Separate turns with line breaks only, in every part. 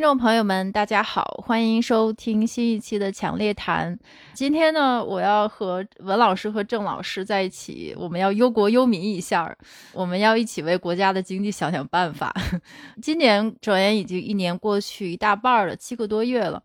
听众朋友们，大家好，欢迎收听新一期的《强烈谈》。今天呢，我要和文老师和郑老师在一起，我们要忧国忧民一下，我们要一起为国家的经济想想办法。今年转眼已经一年过去一大半了，七个多月了。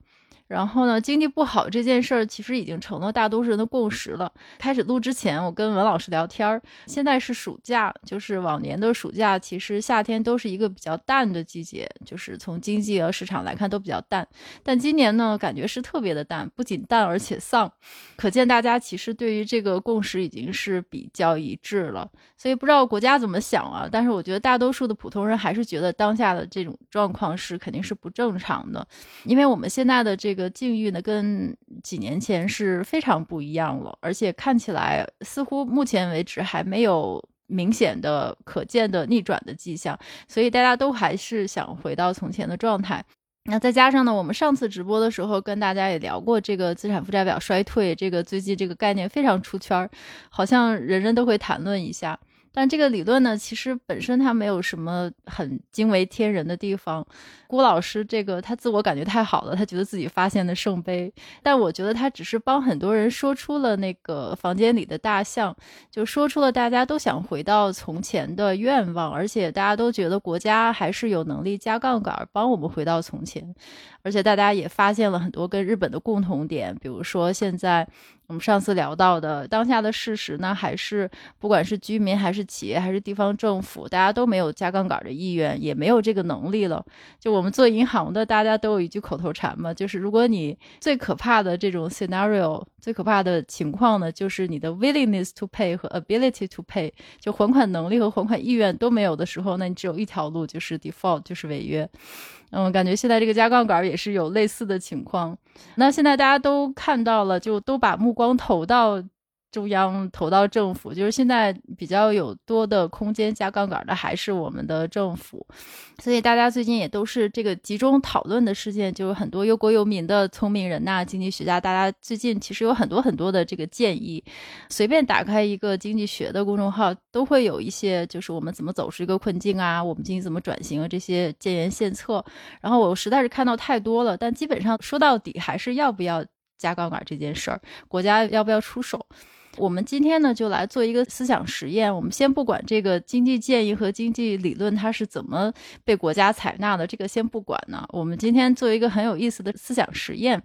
然后呢，经济不好这件事儿其实已经成了大多数人的共识了。开始录之前，我跟文老师聊天儿，现在是暑假，就是往年的暑假，其实夏天都是一个比较淡的季节，就是从经济和市场来看都比较淡。但今年呢，感觉是特别的淡，不仅淡而且丧，可见大家其实对于这个共识已经是比较一致了。所以不知道国家怎么想啊？但是我觉得大多数的普通人还是觉得当下的这种状况是肯定是不正常的，因为我们现在的这。这个境遇呢，跟几年前是非常不一样了，而且看起来似乎目前为止还没有明显的可见的逆转的迹象，所以大家都还是想回到从前的状态。那再加上呢，我们上次直播的时候跟大家也聊过这个资产负债表衰退，这个最近这个概念非常出圈，好像人人都会谈论一下。但这个理论呢，其实本身它没有什么很惊为天人的地方。郭老师这个他自我感觉太好了，他觉得自己发现了圣杯。但我觉得他只是帮很多人说出了那个房间里的大象，就说出了大家都想回到从前的愿望，而且大家都觉得国家还是有能力加杠杆帮我们回到从前。而且大家也发现了很多跟日本的共同点，比如说现在。我们上次聊到的当下的事实呢，还是不管是居民还是企业还是地方政府，大家都没有加杠杆的意愿，也没有这个能力了。就我们做银行的，大家都有一句口头禅嘛，就是如果你最可怕的这种 scenario，最可怕的情况呢，就是你的 willingness to pay 和 ability to pay，就还款能力和还款意愿都没有的时候，那你只有一条路，就是 default，就是违约。嗯，感觉现在这个加杠杆也是有类似的情况。那现在大家都看到了，就都把目光投到。中央投到政府，就是现在比较有多的空间加杠杆的还是我们的政府，所以大家最近也都是这个集中讨论的事件，就是很多忧国忧民的聪明人呐，经济学家，大家最近其实有很多很多的这个建议，随便打开一个经济学的公众号，都会有一些就是我们怎么走出一个困境啊，我们经济怎么转型啊这些建言献策，然后我实在是看到太多了，但基本上说到底还是要不要加杠杆这件事儿，国家要不要出手。我们今天呢，就来做一个思想实验。我们先不管这个经济建议和经济理论它是怎么被国家采纳的，这个先不管呢。我们今天做一个很有意思的思想实验，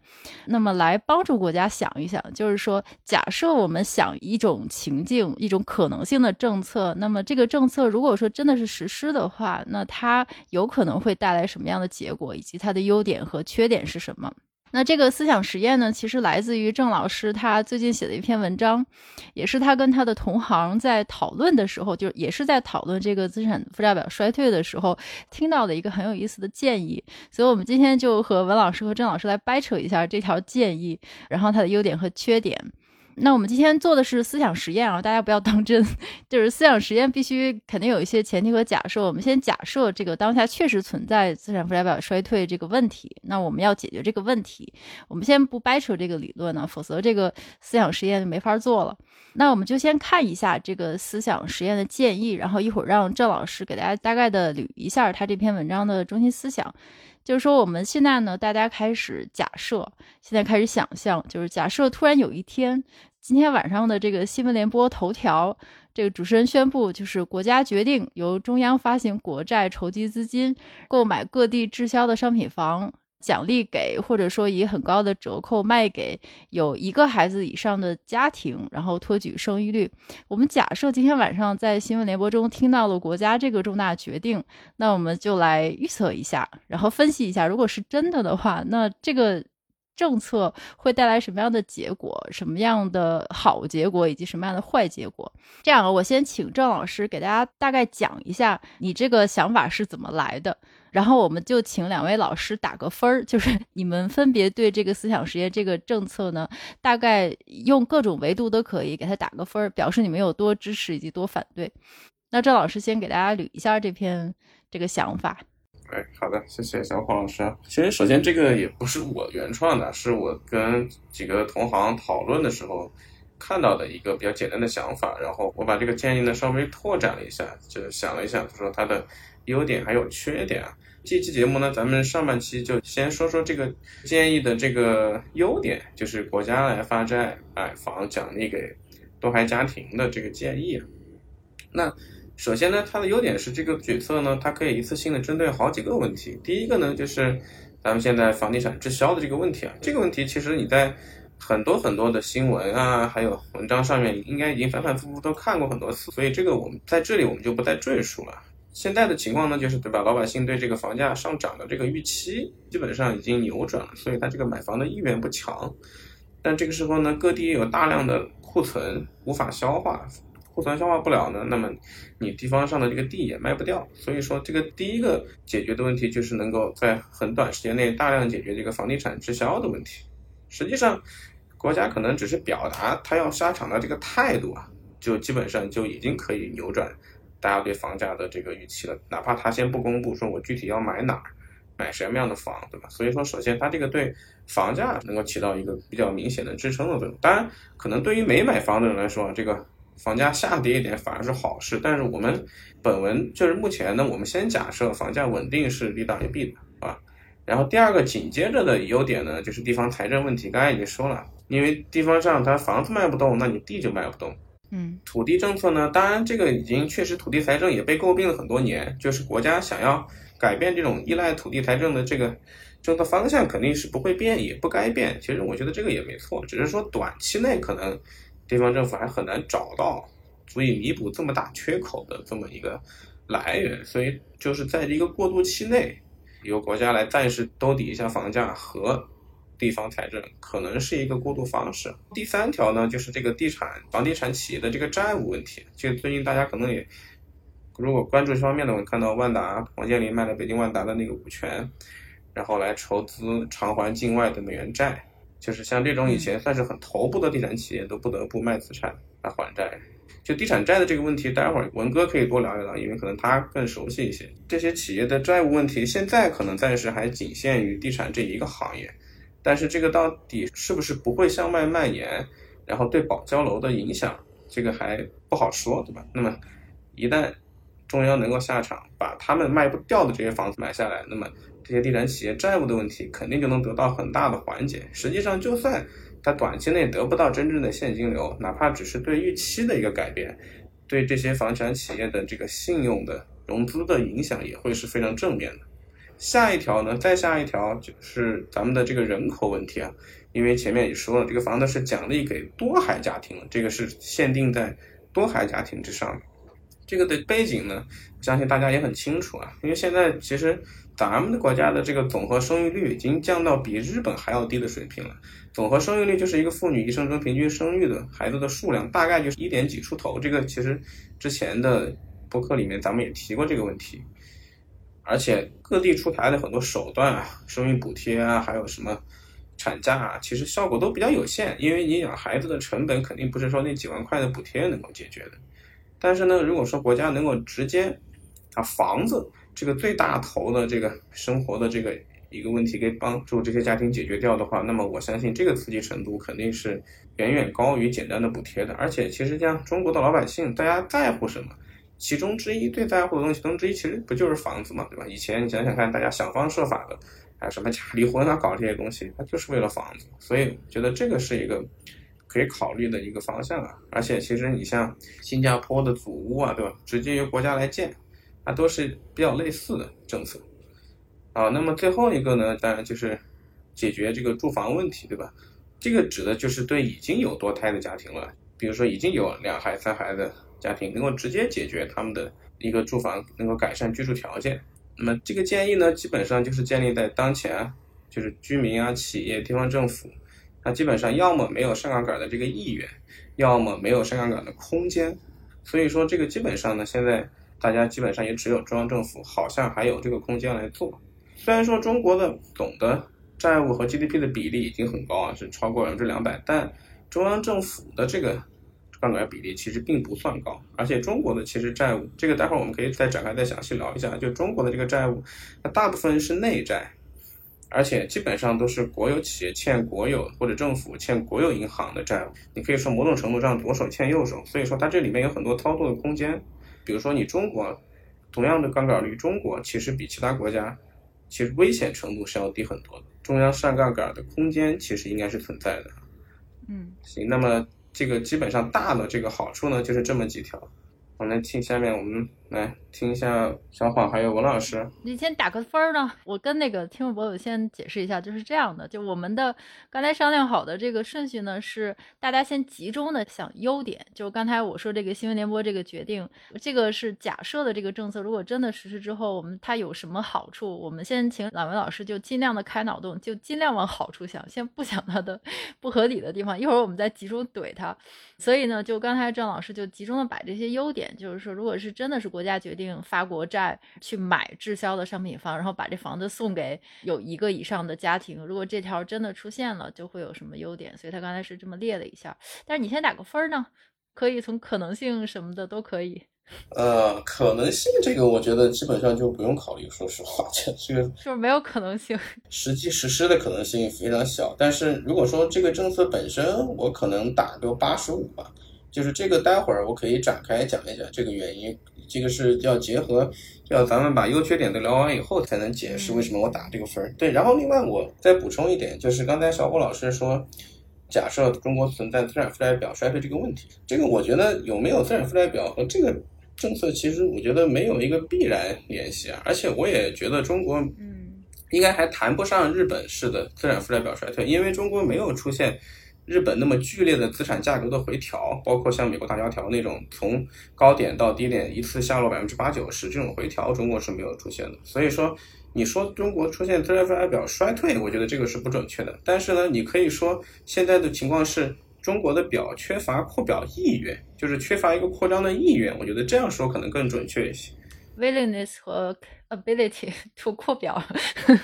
那么来帮助国家想一想，就是说，假设我们想一种情境、一种可能性的政策，那么这个政策如果说真的是实施的话，那它有可能会带来什么样的结果，以及它的优点和缺点是什么？那这个思想实验呢，其实来自于郑老师他最近写的一篇文章，也是他跟他的同行在讨论的时候，就也是在讨论这个资产负债表衰退的时候听到的一个很有意思的建议。所以，我们今天就和文老师和郑老师来掰扯一下这条建议，然后它的优点和缺点。那我们今天做的是思想实验啊，大家不要当真。就是思想实验必须肯定有一些前提和假设。我们先假设这个当下确实存在资产负债表衰退这个问题，那我们要解决这个问题。我们先不掰扯这个理论呢，否则这个思想实验就没法做了。那我们就先看一下这个思想实验的建议，然后一会儿让郑老师给大家大概的捋一下他这篇文章的中心思想。就是说，我们现在呢，大家开始假设，现在开始想象，就是假设突然有一天。今天晚上的这个新闻联播头条，这个主持人宣布，就是国家决定由中央发行国债筹集资金，购买各地滞销的商品房，奖励给或者说以很高的折扣卖给有一个孩子以上的家庭，然后托举生育率。我们假设今天晚上在新闻联播中听到了国家这个重大决定，那我们就来预测一下，然后分析一下，如果是真的的话，那这个。政策会带来什么样的结果？什么样的好结果，以及什么样的坏结果？这样，我先请郑老师给大家大概讲一下你这个想法是怎么来的，然后我们就请两位老师打个分儿，就是 你们分别对这个思想实验这个政策呢，大概用各种维度都可以给他打个分儿，表示你们有多支持以及多反对。那郑老师先给大家捋一下这篇这个想法。
哎，好的，谢谢小黄老师。其实，首先这个也不是我原创的，是我跟几个同行讨论的时候看到的一个比较简单的想法。然后我把这个建议呢稍微拓展了一下，就想了一想，说它的优点还有缺点啊。这期节目呢，咱们上半期就先说说这个建议的这个优点，就是国家来发债买房奖励给多孩家庭的这个建议。那首先呢，它的优点是这个决策呢，它可以一次性的针对好几个问题。第一个呢，就是咱们现在房地产滞销的这个问题啊，这个问题其实你在很多很多的新闻啊，还有文章上面，应该已经反反复复都看过很多次，所以这个我们在这里我们就不再赘述了。现在的情况呢，就是对吧？老百姓对这个房价上涨的这个预期基本上已经扭转了，所以他这个买房的意愿不强。但这个时候呢，各地有大量的库存无法消化，库存消化不了呢，那么你地方上的这个地也卖不掉。所以说，这个第一个解决的问题就是能够在很短时间内大量解决这个房地产滞销的问题。实际上，国家可能只是表达他要下场的这个态度啊，就基本上就已经可以扭转。大家对房价的这个预期了，哪怕他先不公布，说我具体要买哪儿，买什么样的房，对吧？所以说，首先他这个对房价能够起到一个比较明显的支撑的作用。当然，可能对于没买房的人来说啊，这个房价下跌一点反而是好事。但是我们本文就是目前呢，我们先假设房价稳定是利大于弊的啊。然后第二个紧接着的优点呢，就是地方财政问题。刚才已经说了，因为地方上它房子卖不动，那你地就卖不动。
嗯，
土地政策呢，当然这个已经确实土地财政也被诟病了很多年，就是国家想要改变这种依赖土地财政的这个政策方向，肯定是不会变，也不该变。其实我觉得这个也没错，只是说短期内可能地方政府还很难找到足以弥补这么大缺口的这么一个来源，所以就是在一个过渡期内，由国家来暂时兜底一下房价和。地方财政可能是一个过渡方式。第三条呢，就是这个地产、房地产企业的这个债务问题。就最近大家可能也如果关注这方面的，我看到万达王健林卖了北京万达的那个股权，然后来筹资偿还境外的美元债。就是像这种以前算是很头部的地产企业，都不得不卖资产来还债。就地产债的这个问题，待会儿文哥可以多聊一聊，因为可能他更熟悉一些。这些企业的债务问题，现在可能暂时还仅限于地产这一个行业。但是这个到底是不是不会向外蔓延，然后对保交楼的影响，这个还不好说，对吧？那么一旦中央能够下场，把他们卖不掉的这些房子买下来，那么这些地产企业债务的问题肯定就能得到很大的缓解。实际上，就算它短期内得不到真正的现金流，哪怕只是对预期的一个改变，对这些房产企业的这个信用的融资的影响也会是非常正面的。下一条呢？再下一条就是咱们的这个人口问题啊，因为前面也说了，这个房子是奖励给多孩家庭，这个是限定在多孩家庭之上的。这个的背景呢，相信大家也很清楚啊，因为现在其实咱们的国家的这个总和生育率已经降到比日本还要低的水平了。总和生育率就是一个妇女一生中平均生育的孩子的数量，大概就是一点几出头。这个其实之前的博客里面咱们也提过这个问题。而且各地出台的很多手段啊，生育补贴啊，还有什么产假啊，其实效果都比较有限。因为你养孩子的成本肯定不是说那几万块的补贴能够解决的。但是呢，如果说国家能够直接把房子这个最大头的这个生活的这个一个问题给帮助这些家庭解决掉的话，那么我相信这个刺激程度肯定是远远高于简单的补贴的。而且其实像中国的老百姓，大家在乎什么？其中之一最在乎的东西，其中之一其实不就是房子嘛，对吧？以前你想想看，大家想方设法的，还有什么假离婚啊，搞这些东西，它就是为了房子。所以觉得这个是一个可以考虑的一个方向啊。而且其实你像新加坡的祖屋啊，对吧？直接由国家来建，它都是比较类似的政策啊。那么最后一个呢，当然就是解决这个住房问题，对吧？这个指的就是对已经有多胎的家庭了，比如说已经有两孩三孩的。家庭能够直接解决他们的一个住房，能够改善居住条件。那么这个建议呢，基本上就是建立在当前，就是居民啊、企业、地方政府，它基本上要么没有上杠杆的这个意愿，要么没有上杠杆的空间。所以说，这个基本上呢，现在大家基本上也只有中央政府好像还有这个空间来做。虽然说中国的总的债务和 GDP 的比例已经很高啊，是超过百分之两百，但中央政府的这个。杠杆比例其实并不算高，而且中国的其实债务，这个待会儿我们可以再展开再详细聊一下。就中国的这个债务，它大部分是内债，而且基本上都是国有企业欠国有或者政府欠国有银行的债务。你可以说某种程度上左手欠右手，所以说它这里面有很多操作的空间。比如说你中国同样的杠杆率，中国其实比其他国家其实危险程度是要低很多的。中央上杠杆的空间其实应该是存在的。
嗯，
行，那么这个基本上大的这个好处呢，就是这么几条。我们来听下面，我们来听一下小黄还有文老师。
你先打个分呢。我跟那个听众朋友先解释一下，就是这样的，就我们的刚才商量好的这个顺序呢，是大家先集中的想优点。就刚才我说这个新闻联播这个决定，这个是假设的这个政策，如果真的实施之后，我们它有什么好处？我们先请朗文老师就尽量的开脑洞，就尽量往好处想，先不想它的 不合理的地方。一会儿我们再集中怼它。所以呢，就刚才郑老师就集中的把这些优点。就是说，如果是真的是国家决定发国债去买滞销的商品房，然后把这房子送给有一个以上的家庭，如果这条真的出现了，就会有什么优点？所以他刚才是这么列了一下。但是你先打个分呢，可以从可能性什么的都可以。
呃，可能性这个我觉得基本上就不用考虑，说实话，这这个
就是没有可能性，
实际实施的可能性非常小。但是如果说这个政策本身，我可能打个八十五吧。就是这个，待会儿我可以展开讲一讲这个原因。这个是要结合，要咱们把优缺点都聊完以后，才能解释为什么我打这个分儿。对，然后另外我再补充一点，就是刚才小虎老师说，假设中国存在资产负债表衰退这个问题，这个我觉得有没有资产负债表和这个政策，其实我觉得没有一个必然联系啊。而且我也觉得中国，
嗯，
应该还谈不上日本式的资产负债表衰退，因为中国没有出现。日本那么剧烈的资产价格的回调，包括像美国大萧条那种从高点到低点一次下落百分之八九十这种回调，中国是没有出现的。所以说，你说中国出现资产负债表衰退，我觉得这个是不准确的。但是呢，你可以说现在的情况是中国的表缺乏扩表意愿，就是缺乏一个扩张的意愿。我觉得这样说可能更准确一些。
Willingness 和 ability to 扩表，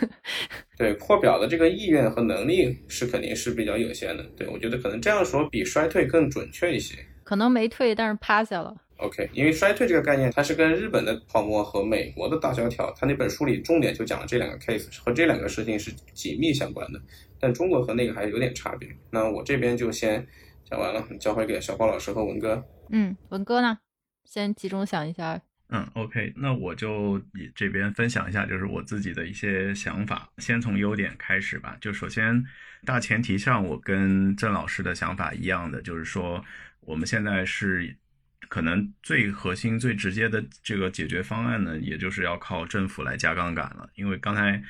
对扩表的这个意愿和能力是肯定是比较有限的。对我觉得可能这样说比衰退更准确一些。
可能没退，但是趴下了。
OK，因为衰退这个概念，它是跟日本的泡沫和美国的大萧条，它那本书里重点就讲了这两个 case，和这两个事情是紧密相关的。但中国和那个还有点差别。那我这边就先讲完了，交回给小花老师和文哥。
嗯，文哥呢，先集中想一下。
嗯，OK，那我就以这边分享一下，就是我自己的一些想法。先从优点开始吧。就首先，大前提上，我跟郑老师的想法一样的，就是说，我们现在是可能最核心、最直接的这个解决方案呢，也就是要靠政府来加杠杆了。因为刚才。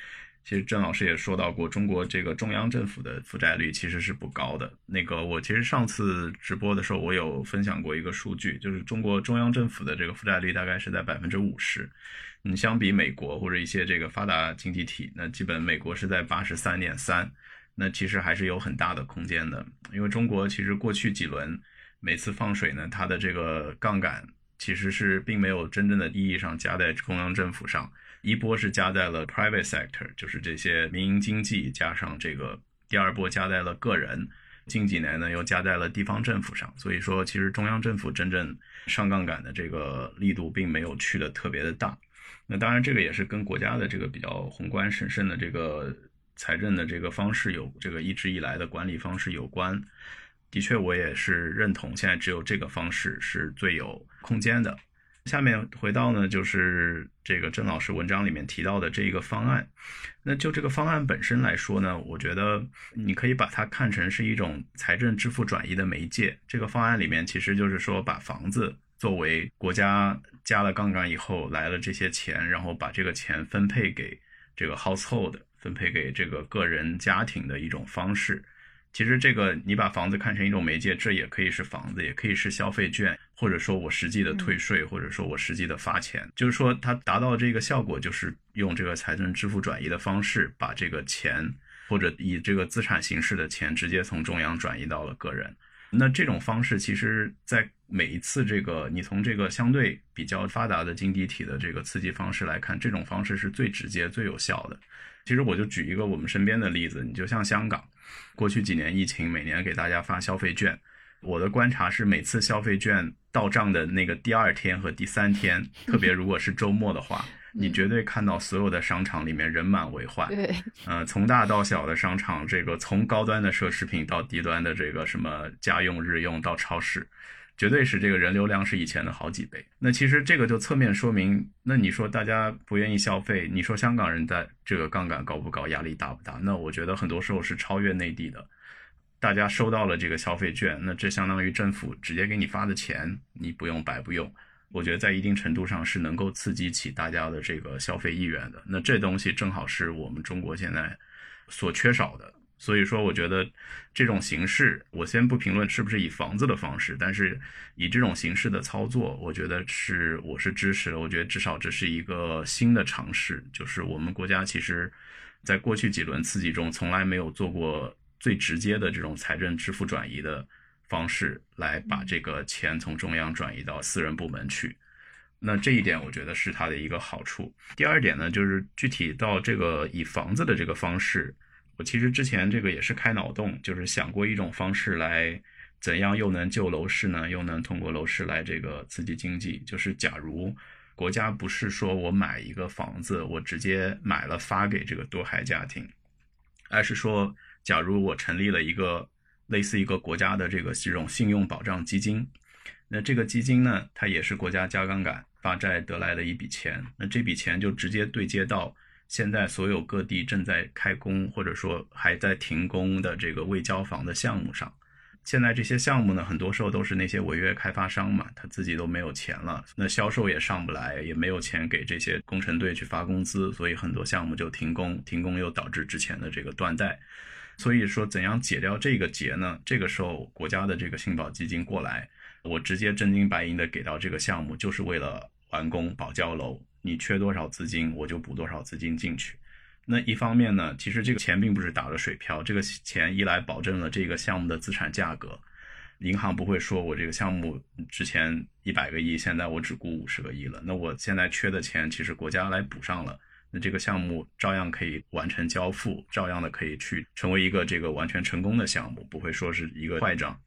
其实郑老师也说到过，中国这个中央政府的负债率其实是不高的。那个我其实上次直播的时候，我有分享过一个数据，就是中国中央政府的这个负债率大概是在百分之五十。你相比美国或者一些这个发达经济体，那基本美国是在八十三点三，那其实还是有很大的空间的。因为中国其实过去几轮每次放水呢，它的这个杠杆其实是并没有真正的意义上加在中央政府上。一波是加在了 private sector，就是这些民营经济，加上这个第二波加在了个人，近几年呢又加在了地方政府上。所以说，其实中央政府真正上杠杆的这个力度并没有去的特别的大。那当然，这个也是跟国家的这个比较宏观审慎的这个财政的这个方式有这个一直以来的管理方式有关。的确，我也是认同，现在只有这个方式是最有空间的。下面回到呢，就是这个郑老师文章里面提到的这一个方案。那就这个方案本身来说呢，我觉得你可以把它看成是一种财政支付转移的媒介。这个方案里面其实就是说，把房子作为国家加了杠杆以后来了这些钱，然后把这个钱分配给这个 household，分配给这个个人家庭的一种方式。其实这个你把房子看成一种媒介，这也可以是房子，也可以是消费券。或者说我实际的退税，或者说我实际的发钱，就是说它达到这个效果，就是用这个财政支付转移的方式，把这个钱或者以这个资产形式的钱直接从中央转移到了个人。那这种方式，其实在每一次这个你从这个相对比较发达的经济体的这个刺激方式来看，这种方式是最直接、最有效的。其实我就举一个我们身边的例子，你就像香港，过去几年疫情，每年给大家发消费券。我的观察是，每次消费券到账的那个第二天和第三天，特别 如果是周末的话，你绝对看到所有的商场里面人满为患。
对，
呃，从大到小的商场，这个从高端的奢侈品到低端的这个什么家用日用到超市，绝对是这个人流量是以前的好几倍。那其实这个就侧面说明，那你说大家不愿意消费，你说香港人在这个杠杆高不高，压力大不大？那我觉得很多时候是超越内地的。大家收到了这个消费券，那这相当于政府直接给你发的钱，你不用白不用。我觉得在一定程度上是能够刺激起大家的这个消费意愿的。那这东西正好是我们中国现在所缺少的。所以说，我觉得这种形式，我先不评论是不是以房子的方式，但是以这种形式的操作，我觉得是我是支持的。我觉得至少这是一个新的尝试，就是我们国家其实在过去几轮刺激中，从来没有做过最直接的这种财政支付转移的方式，来把这个钱从中央转移到私人部门去。那这一点，我觉得是它的一个好处。第二点呢，就是具体到这个以房子的这个方式。我其实之前这个也是开脑洞，就是想过一种方式来怎样又能救楼市呢，又能通过楼市来这个刺激经济。就是假如国家不是说我买一个房子，我直接买了发给这个多孩家庭，而是说，假如我成立了一个类似一个国家的这个这种信用保障基金，那这个基金呢，它也是国家加杠杆发债得来的一笔钱，那这笔钱就直接对接到。现在所有各地正在开工或者说还在停工的这个未交房的项目上，现在这些项目呢，很多时候都是那些违约开发商嘛，他自己都没有钱了，那销售也上不来，也没有钱给这些工程队去发工资，所以很多项目就停工，停工又导致之前的这个断贷。所以说，怎样解掉这个结呢？这个时候国家的这个信保基金过来，我直接真金白银的给到这个项目，就是为了完工保交楼。你缺多少资金，我就补多少资金进去。那一方面呢，其实这个钱并不是打了水漂，这个钱一来保证了这个项目的资产价格，银行不会说我这个项目之前一百个亿，现在我只估五十个亿了。那我现在缺的钱，其实国家来补上了，那这个项目照样可以完成交付，照样的可以去成为一个这个完全成功的项目，不会说是一个坏账。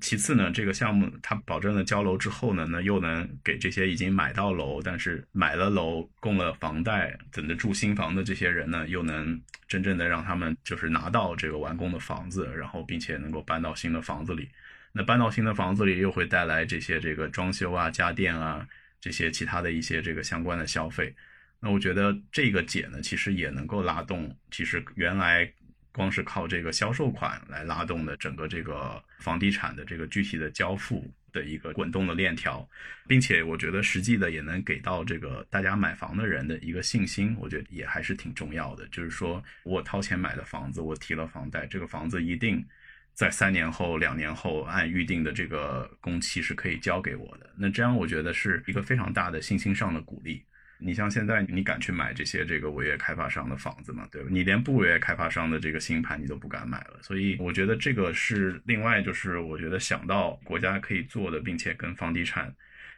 其次呢，这个项目它保证了交楼之后呢，那又能给这些已经买到楼，但是买了楼供了房贷，等着住新房的这些人呢，又能真正的让他们就是拿到这个完工的房子，然后并且能够搬到新的房子里。那搬到新的房子里，又会带来这些这个装修啊、家电啊这些其他的一些这个相关的消费。那我觉得这个解呢，其实也能够拉动，其实原来。光是靠这个销售款来拉动的整个这个房地产的这个具体的交付的一个滚动的链条，并且我觉得实际的也能给到这个大家买房的人的一个信心，我觉得也还是挺重要的。就是说我掏钱买的房子，我提了房贷，这个房子一定在三年后、两年后按预定的这个工期是可以交给我的。那这样我觉得是一个非常大的信心上的鼓励。你像现在，你敢去买这些这个违约开发商的房子吗？对吧？你连不违约开发商的这个新盘你都不敢买了，所以我觉得这个是另外就是我觉得想到国家可以做的，并且跟房地产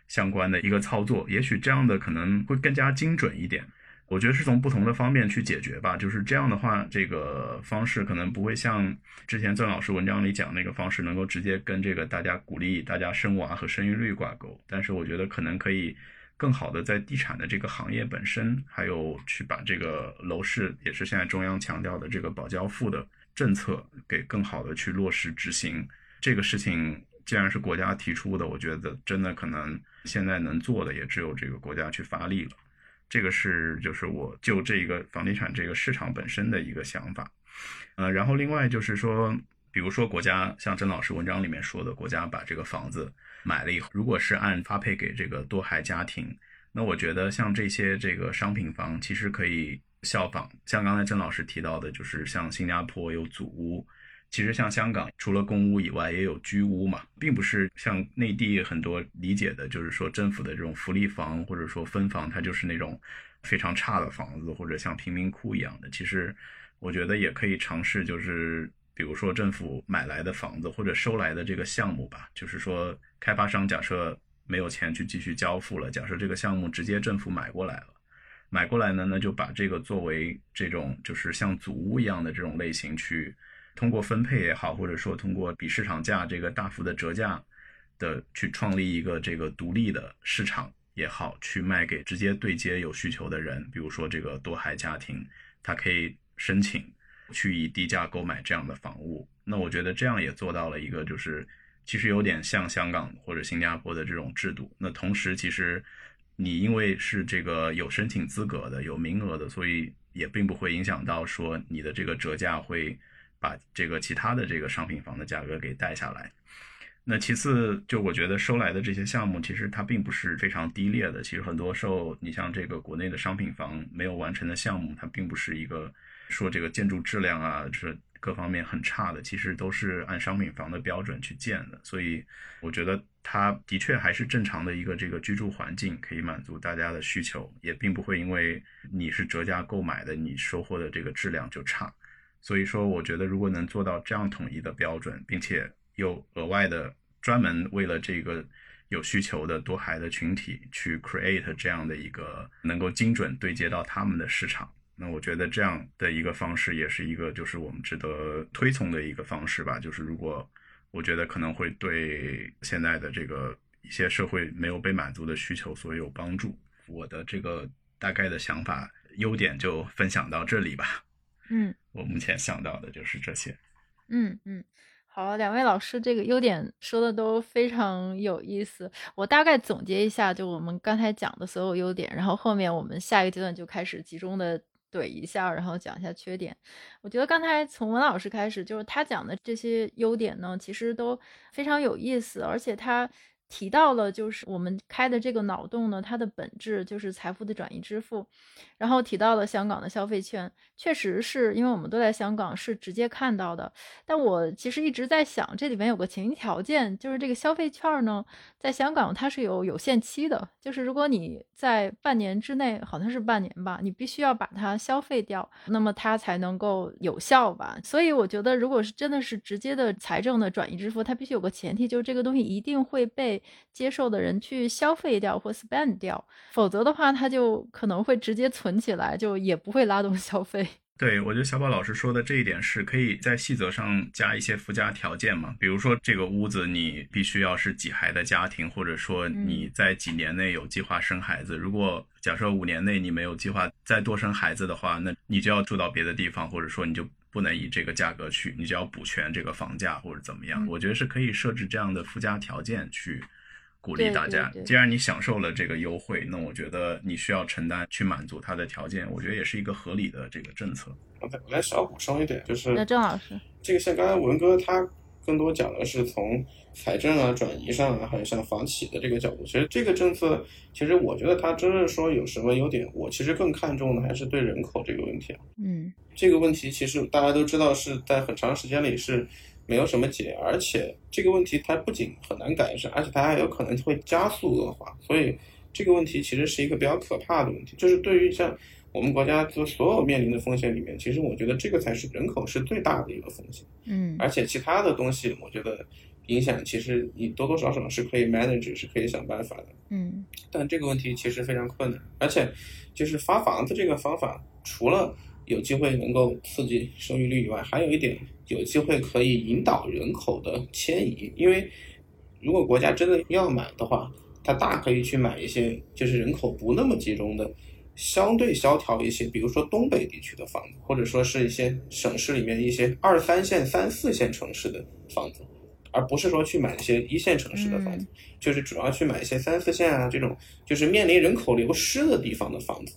相关的一个操作，也许这样的可能会更加精准一点。我觉得是从不同的方面去解决吧。就是这样的话，这个方式可能不会像之前郑老师文章里讲那个方式，能够直接跟这个大家鼓励大家生娃和生育率挂钩。但是我觉得可能可以。更好的在地产的这个行业本身，还有去把这个楼市，也是现在中央强调的这个保交付的政策，给更好的去落实执行。这个事情既然是国家提出的，我觉得真的可能现在能做的也只有这个国家去发力了。这个是就是我就这个房地产这个市场本身的一个想法。呃，然后另外就是说，比如说国家像郑老师文章里面说的，国家把这个房子。买了以后，如果是按发配给这个多孩家庭，那我觉得像这些这个商品房，其实可以效仿。像刚才郑老师提到的，就是像新加坡有祖屋，其实像香港除了公屋以外也有居屋嘛，并不是像内地很多理解的，就是说政府的这种福利房或者说分房，它就是那种非常差的房子，或者像贫民窟一样的。其实我觉得也可以尝试，就是比如说政府买来的房子或者收来的这个项目吧，就是说。开发商假设没有钱去继续交付了，假设这个项目直接政府买过来了，买过来呢，那就把这个作为这种就是像祖屋一样的这种类型去，通过分配也好，或者说通过比市场价这个大幅的折价的去创立一个这个独立的市场也好，去卖给直接对接有需求的人，比如说这个多孩家庭，他可以申请去以低价购买这样的房屋。那我觉得这样也做到了一个就是。其实有点像香港或者新加坡的这种制度。那同时，其实你因为是这个有申请资格的、有名额的，所以也并不会影响到说你的这个折价会把这个其他的这个商品房的价格给带下来。那其次，就我觉得收来的这些项目，其实它并不是非常低劣的。其实很多时候，你像这个国内的商品房没有完成的项目，它并不是一个说这个建筑质量啊，是各方面很差的，其实都是按商品房的标准去建的。所以我觉得它的确还是正常的一个这个居住环境，可以满足大家的需求，也并不会因为你是折价购买的，你收获的这个质量就差。所以说，我觉得如果能做到这样统一的标准，并且又额外的专门为了这个有需求的多孩的群体去 create 这样的一个能够精准对接到他们的市场，那我觉得这样的一个方式也是一个就是我们值得推崇的一个方式吧。就是如果我觉得可能会对现在的这个一些社会没有被满足的需求所有帮助。我的这个大概的想法优点就分享到这里吧。
嗯，
我目前想到的就是这些。
嗯嗯。好，两位老师这个优点说的都非常有意思。我大概总结一下，就我们刚才讲的所有优点，然后后面我们下一个阶段就开始集中的怼一下，然后讲一下缺点。我觉得刚才从文老师开始，就是他讲的这些优点呢，其实都非常有意思，而且他。提到了，就是我们开的这个脑洞呢，它的本质就是财富的转移支付。然后提到了香港的消费券，确实是因为我们都在香港是直接看到的。但我其实一直在想，这里面有个前提条件，就是这个消费券呢，在香港它是有有限期的，就是如果你在半年之内，好像是半年吧，你必须要把它消费掉，那么它才能够有效吧。所以我觉得，如果是真的是直接的财政的转移支付，它必须有个前提，就是这个东西一定会被。接受的人去消费掉或 spend 掉，否则的话，他就可能会直接存起来，就也不会拉动消费。
对，我觉得小宝老师说的这一点是可以在细则上加一些附加条件嘛，比如说这个屋子你必须要是几孩的家庭，或者说你在几年内有计划生孩子。如果假设五年内你没有计划再多生孩子的话，那你就要住到别的地方，或者说你就。不能以这个价格去，你就要补全这个房价或者怎么样？我觉得是可以设置这样的附加条件去鼓励大家。既然你享受了这个优惠，那我觉得你需要承担去满足它的条件，我觉得也是一个合理的这个政策。
我来小补充一点，就是
那郑老师，
这个像刚才文哥他更多讲的是从。财政啊，转移上啊，还有像房企的这个角度，其实这个政策，其实我觉得它真正说有什么优点，我其实更看重的还是对人口这个问题。
嗯，
这个问题其实大家都知道是在很长时间里是没有什么解，而且这个问题它不仅很难改善，而且它还有可能会加速恶化。所以这个问题其实是一个比较可怕的问题，就是对于像我们国家就所有面临的风险里面，其实我觉得这个才是人口是最大的一个风险。
嗯，
而且其他的东西，我觉得。影响其实你多多少少是可以 manage，是可以想办法的。
嗯，
但这个问题其实非常困难，而且就是发房子这个方法，除了有机会能够刺激生育率以外，还有一点有机会可以引导人口的迁移。因为如果国家真的要买的话，它大可以去买一些就是人口不那么集中的、相对萧条一些，比如说东北地区的房子，或者说是一些省市里面一些二三线、三四线城市的房子。而不是说去买一些一线城市的房子，就是主要去买一些三四线啊这种，就是面临人口流失的地方的房子，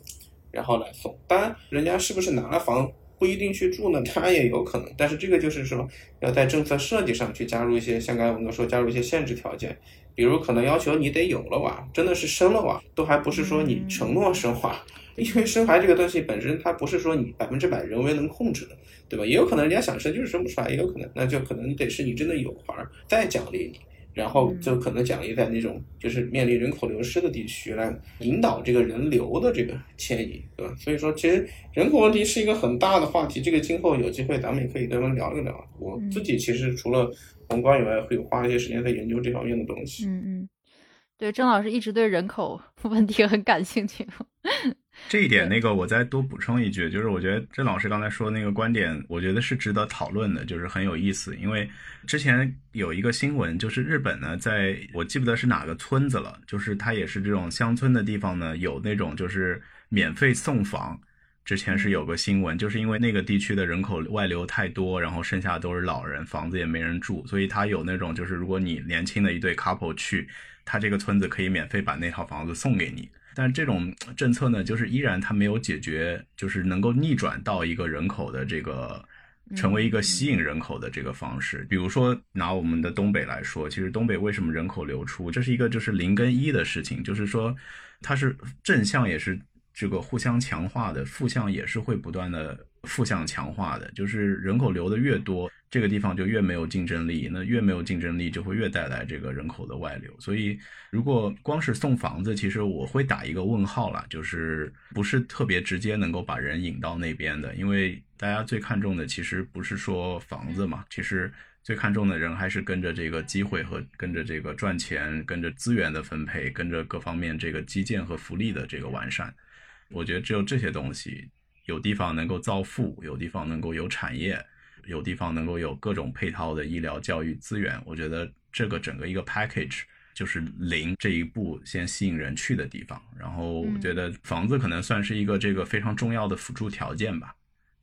然后来送。当然，人家是不是拿了房不一定去住呢？他也有可能。但是这个就是说，要在政策设计上去加入一些，像刚才我们说，加入一些限制条件，比如可能要求你得有了娃，真的是生了娃，都还不是说你承诺生娃。因为生孩这个东西本身，它不是说你百分之百人为能控制的，对吧？也有可能人家想生就是生不出来，也有可能，那就可能得是你真的有孩儿再奖励你，然后就可能奖励在那种就是面临人口流失的地区来引导这个人流的这个迁移，对吧？所以说，其实人口问题是一个很大的话题，这个今后有机会咱们也可以专门聊一聊。我自己其实除了宏观以外，会花一些时间在研究这方面的东西。
嗯嗯，对，郑老师一直对人口问题很感兴趣。
这一点，那个我再多补充一句，就是我觉得郑老师刚才说那个观点，我觉得是值得讨论的，就是很有意思。因为之前有一个新闻，就是日本呢，在我记不得是哪个村子了，就是它也是这种乡村的地方呢，有那种就是免费送房之前是有个新闻，就是因为那个地区的人口外流太多，然后剩下都是老人，房子也没人住，所以他有那种就是如果你年轻的一对 couple 去，他这个村子可以免费把那套房子送给你。但这种政策呢，就是依然它没有解决，就是能够逆转到一个人口的这个。成为一个吸引人口的这个方式，比如说拿我们的东北来说，其实东北为什么人口流出，这是一个就是零跟一的事情，就是说它是正向也是这个互相强化的，负向也是会不断的负向强化的，就是人口流的越多。这个地方就越没有竞争力，那越没有竞争力，就会越带来这个人口的外流。所以，如果光是送房子，其实我会打一个问号了，就是不是特别直接能够把人引到那边的。因为大家最看重的其实不是说房子嘛，其实最看重的人还是跟着这个机会和跟着这个赚钱、跟着资源的分配、跟着各方面这个基建和福利的这个完善。我觉得只有这些东西，有地方能够造富，有地方能够有产业。有地方能够有各种配套的医疗、教育资源，我觉得这个整个一个 package 就是零这一步先吸引人去的地方。然后我觉得房子可能算是一个这个非常重要的辅助条件吧，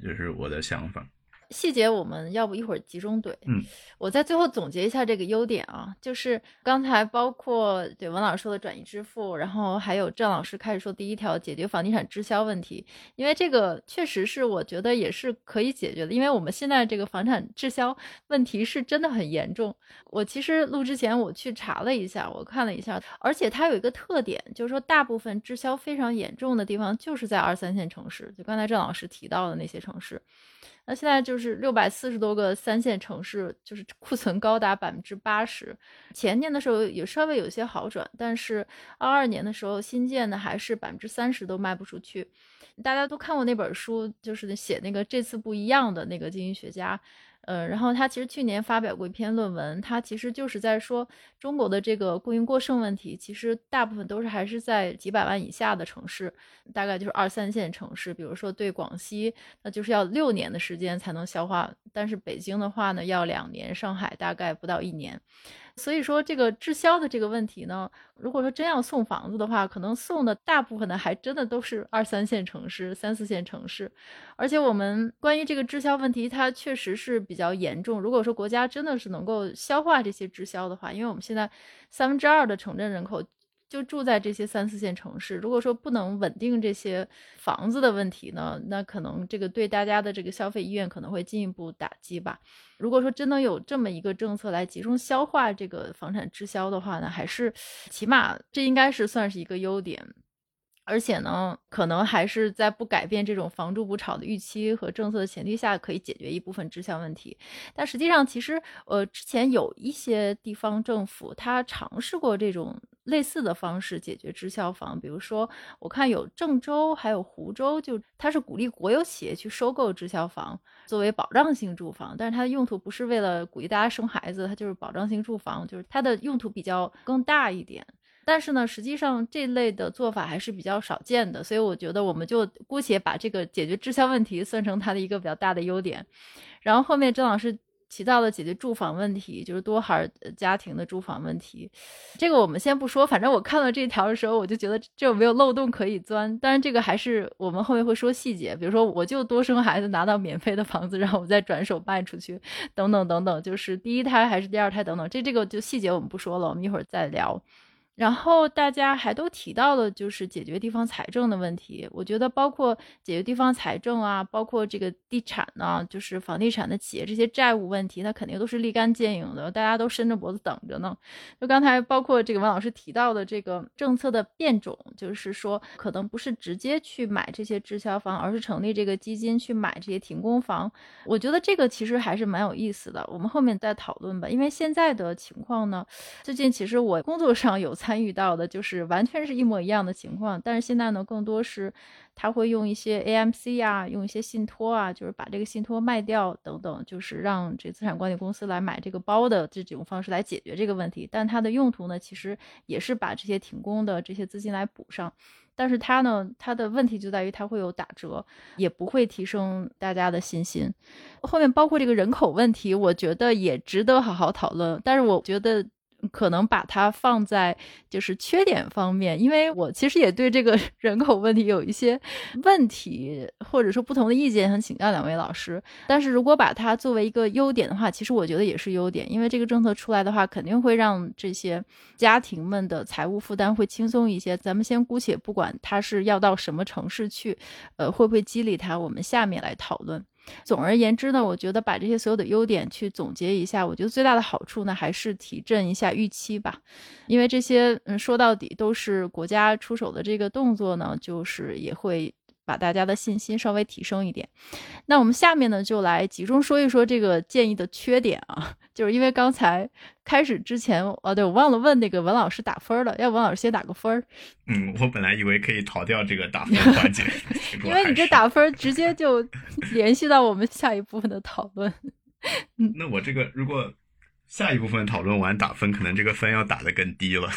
就是我的想法。
细节我们要不一会儿集中怼。
嗯，
我在最后总结一下这个优点啊，就是刚才包括对文老师说的转移支付，然后还有郑老师开始说第一条解决房地产滞销问题，因为这个确实是我觉得也是可以解决的，因为我们现在这个房产滞销问题是真的很严重。我其实录之前我去查了一下，我看了一下，而且它有一个特点，就是说大部分滞销非常严重的地方就是在二三线城市，就刚才郑老师提到的那些城市。那现在就是就是六百四十多个三线城市，就是库存高达百分之八十。前年的时候也稍微有些好转，但是二二年的时候新建的还是百分之三十都卖不出去。大家都看过那本书，就是写那个这次不一样的那个经济学家。呃，然后他其实去年发表过一篇论文，他其实就是在说中国的这个供应过剩问题，其实大部分都是还是在几百万以下的城市，大概就是二三线城市，比如说对广西，那就是要六年的时间才能消化，但是北京的话呢，要两年，上海大概不到一年。所以说这个滞销的这个问题呢，如果说真要送房子的话，可能送的大部分的还真的都是二三线城市、三四线城市。而且我们关于这个滞销问题，它确实是比较严重。如果说国家真的是能够消化这些滞销的话，因为我们现在三分之二的城镇人口。就住在这些三四线城市，如果说不能稳定这些房子的问题呢，那可能这个对大家的这个消费意愿可能会进一步打击吧。如果说真能有这么一个政策来集中消化这个房产滞销的话呢，还是起码这应该是算是一个优点。而且呢，可能还是在不改变这种房住不炒的预期和政策的前提下，可以解决一部分滞销问题。但实际上，其实呃，之前有一些地方政府他尝试过这种类似的方式解决滞销房，比如说，我看有郑州还有湖州，就它是鼓励国有企业去收购滞销房作为保障性住房，但是它的用途不是为了鼓励大家生孩子，它就是保障性住房，就是它的用途比较更大一点。但是呢，实际上这类的做法还是比较少见的，所以我觉得我们就姑且把这个解决滞销问题算成它的一个比较大的优点。然后后面郑老师提到了解决住房问题，就是多孩家庭的住房问题，这个我们先不说。反正我看到这条的时候，我就觉得这有没有漏洞可以钻。但是，这个还是我们后面会说细节，比如说我就多生孩子拿到免费的房子，然后我再转手卖出去，等等等等，就是第一胎还是第二胎等等，这这个就细节我们不说了，我们一会儿再聊。然后大家还都提到了，就是解决地方财政的问题。我觉得包括解决地方财政啊，包括这个地产呢，就是房地产的企业这些债务问题，那肯定都是立竿见影的，大家都伸着脖子等着呢。就刚才包括这个王老师提到的这个政策的变种，就是说可能不是直接去买这些滞销房，而是成立这个基金去买这些停工房。我觉得这个其实还是蛮有意思的，我们后面再讨论吧。因为现在的情况呢，最近其实我工作上有。参与到的就是完全是一模一样的情况，但是现在呢，更多是他会用一些 AMC 啊，用一些信托啊，就是把这个信托卖掉等等，就是让这资产管理公司来买这个包的这种方式来解决这个问题。但它的用途呢，其实也是把这些停工的这些资金来补上。但是它呢，它的问题就在于它会有打折，也不会提升大家的信心。后面包括这个人口问题，我觉得也值得好好讨论。但是我觉得。可能把它放在就是缺点方面，因为我其实也对这个 人口问题有一些问题，或者说不同的意见，想请教两位老师。但是如果把它作为一个优点的话，其实我觉得也是优点，因为这个政策出来的话，肯定会让这些家庭们的财务负担会轻松一些。咱们先姑且不管他是要到什么城市去，呃，会不会激励他，我们下面来讨论。总而言之呢，我觉得把这些所有的优点去总结一下，我觉得最大的好处呢，还是提振一下预期吧。因为这些，嗯，说到底都是国家出手的这个动作呢，就是也会。把大家的信心稍微提升一点，那我们下面呢就来集中说一说这个建议的缺点啊，就是因为刚才开始之前，哦，对我忘了问那个文老师打分了，要文老师先打个分儿。
嗯，我本来以为可以逃掉这个打分 环节，
因为你这打分直接就联系到我们下一部分的讨论。
嗯，那我这个如果下一部分讨论完打分，可能这个分要打得更低了。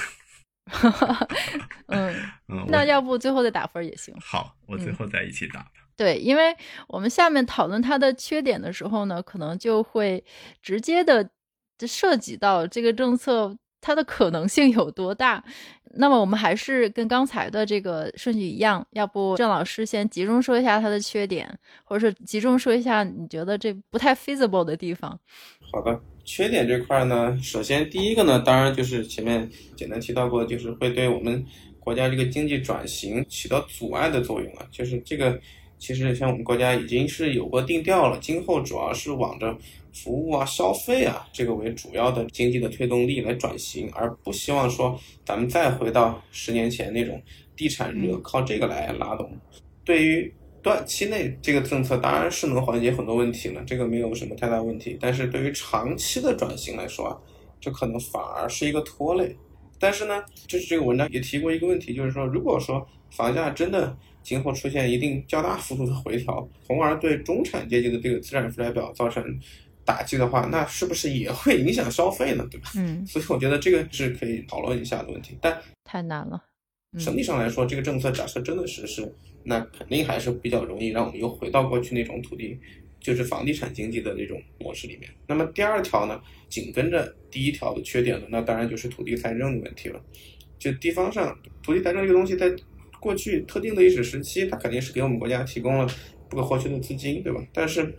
嗯嗯，那要不最后再打分也行。
好，我最后再一起打吧。
对，因为我们下面讨论它的缺点的时候呢，可能就会直接的涉及到这个政策它的可能性有多大。那么我们还是跟刚才的这个顺序一样，要不郑老师先集中说一下它的缺点，或者是集中说一下你觉得这不太 feasible 的地方。
好的。缺点这块呢，首先第一个呢，当然就是前面简单提到过，就是会对我们国家这个经济转型起到阻碍的作用啊。就是这个，其实像我们国家已经是有过定调了，今后主要是往着服务啊、消费啊这个为主要的经济的推动力来转型，而不希望说咱们再回到十年前那种地产热靠这个来拉动。对于短期内这个政策当然是能缓解很多问题了，这个没有什么太大问题。但是对于长期的转型来说啊，这可能反而是一个拖累。但是呢，就是这个文章也提过一个问题，就是说，如果说房价真的今后出现一定较大幅度的回调，从而对中产阶级的这个资产负债表造成打击的话，那是不是也会影响消费呢？对吧？
嗯。
所以我觉得这个是可以讨论一下的问题。但
太难了。
整体上来说，这个政策假设真的实施，那肯定还是比较容易让我们又回到过去那种土地，就是房地产经济的那种模式里面。那么第二条呢，紧跟着第一条的缺点呢，那当然就是土地财政的问题了。就地方上土地财政这个东西，在过去特定的历史时期，它肯定是给我们国家提供了不可或缺的资金，对吧？但是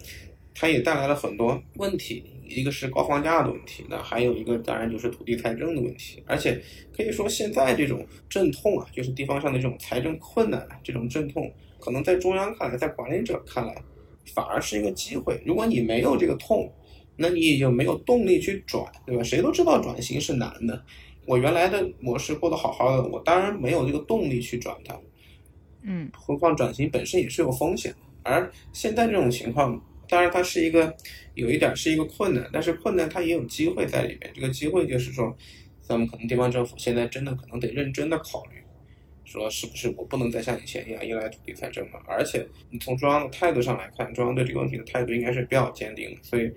它也带来了很多问题。一个是高房价的问题，那还有一个当然就是土地财政的问题，而且可以说现在这种阵痛啊，就是地方上的这种财政困难，这种阵痛，可能在中央看来，在管理者看来，反而是一个机会。如果你没有这个痛，那你也就没有动力去转，对吧？谁都知道转型是难的，我原来的模式过得好好的，我当然没有这个动力去转它，
嗯，
何况转型本身也是有风险的，而现在这种情况。当然，它是一个有一点是一个困难，但是困难它也有机会在里面。这个机会就是说，咱们可能地方政府现在真的可能得认真的考虑，说是不是我不能再像以前一样依赖土地财政了。而且你从中央的态度上来看，中央对这个问题的态度应该是比较坚定的，所以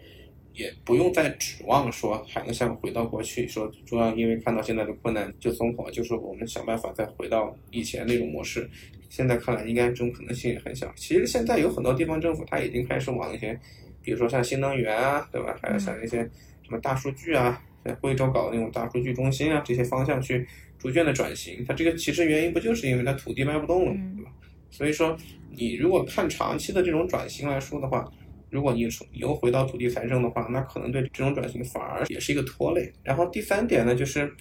也不用再指望说还能像回到过去，说中央因为看到现在的困难就松口，就是我们想办法再回到以前那种模式。现在看来，应该这种可能性也很小。其实现在有很多地方政府，它已经开始往一些，比如说像新能源啊，对吧？还有像一些什么大数据啊，在贵州搞的那种大数据中心啊，这些方向去逐渐的转型。它这个其实原因不就是因为它土地卖不动了，对吧？所以说，你如果看长期的这种转型来说的话，如果你你又回到土地财政的话，那可能对这种转型反而也是一个拖累。然后第三点呢，就是。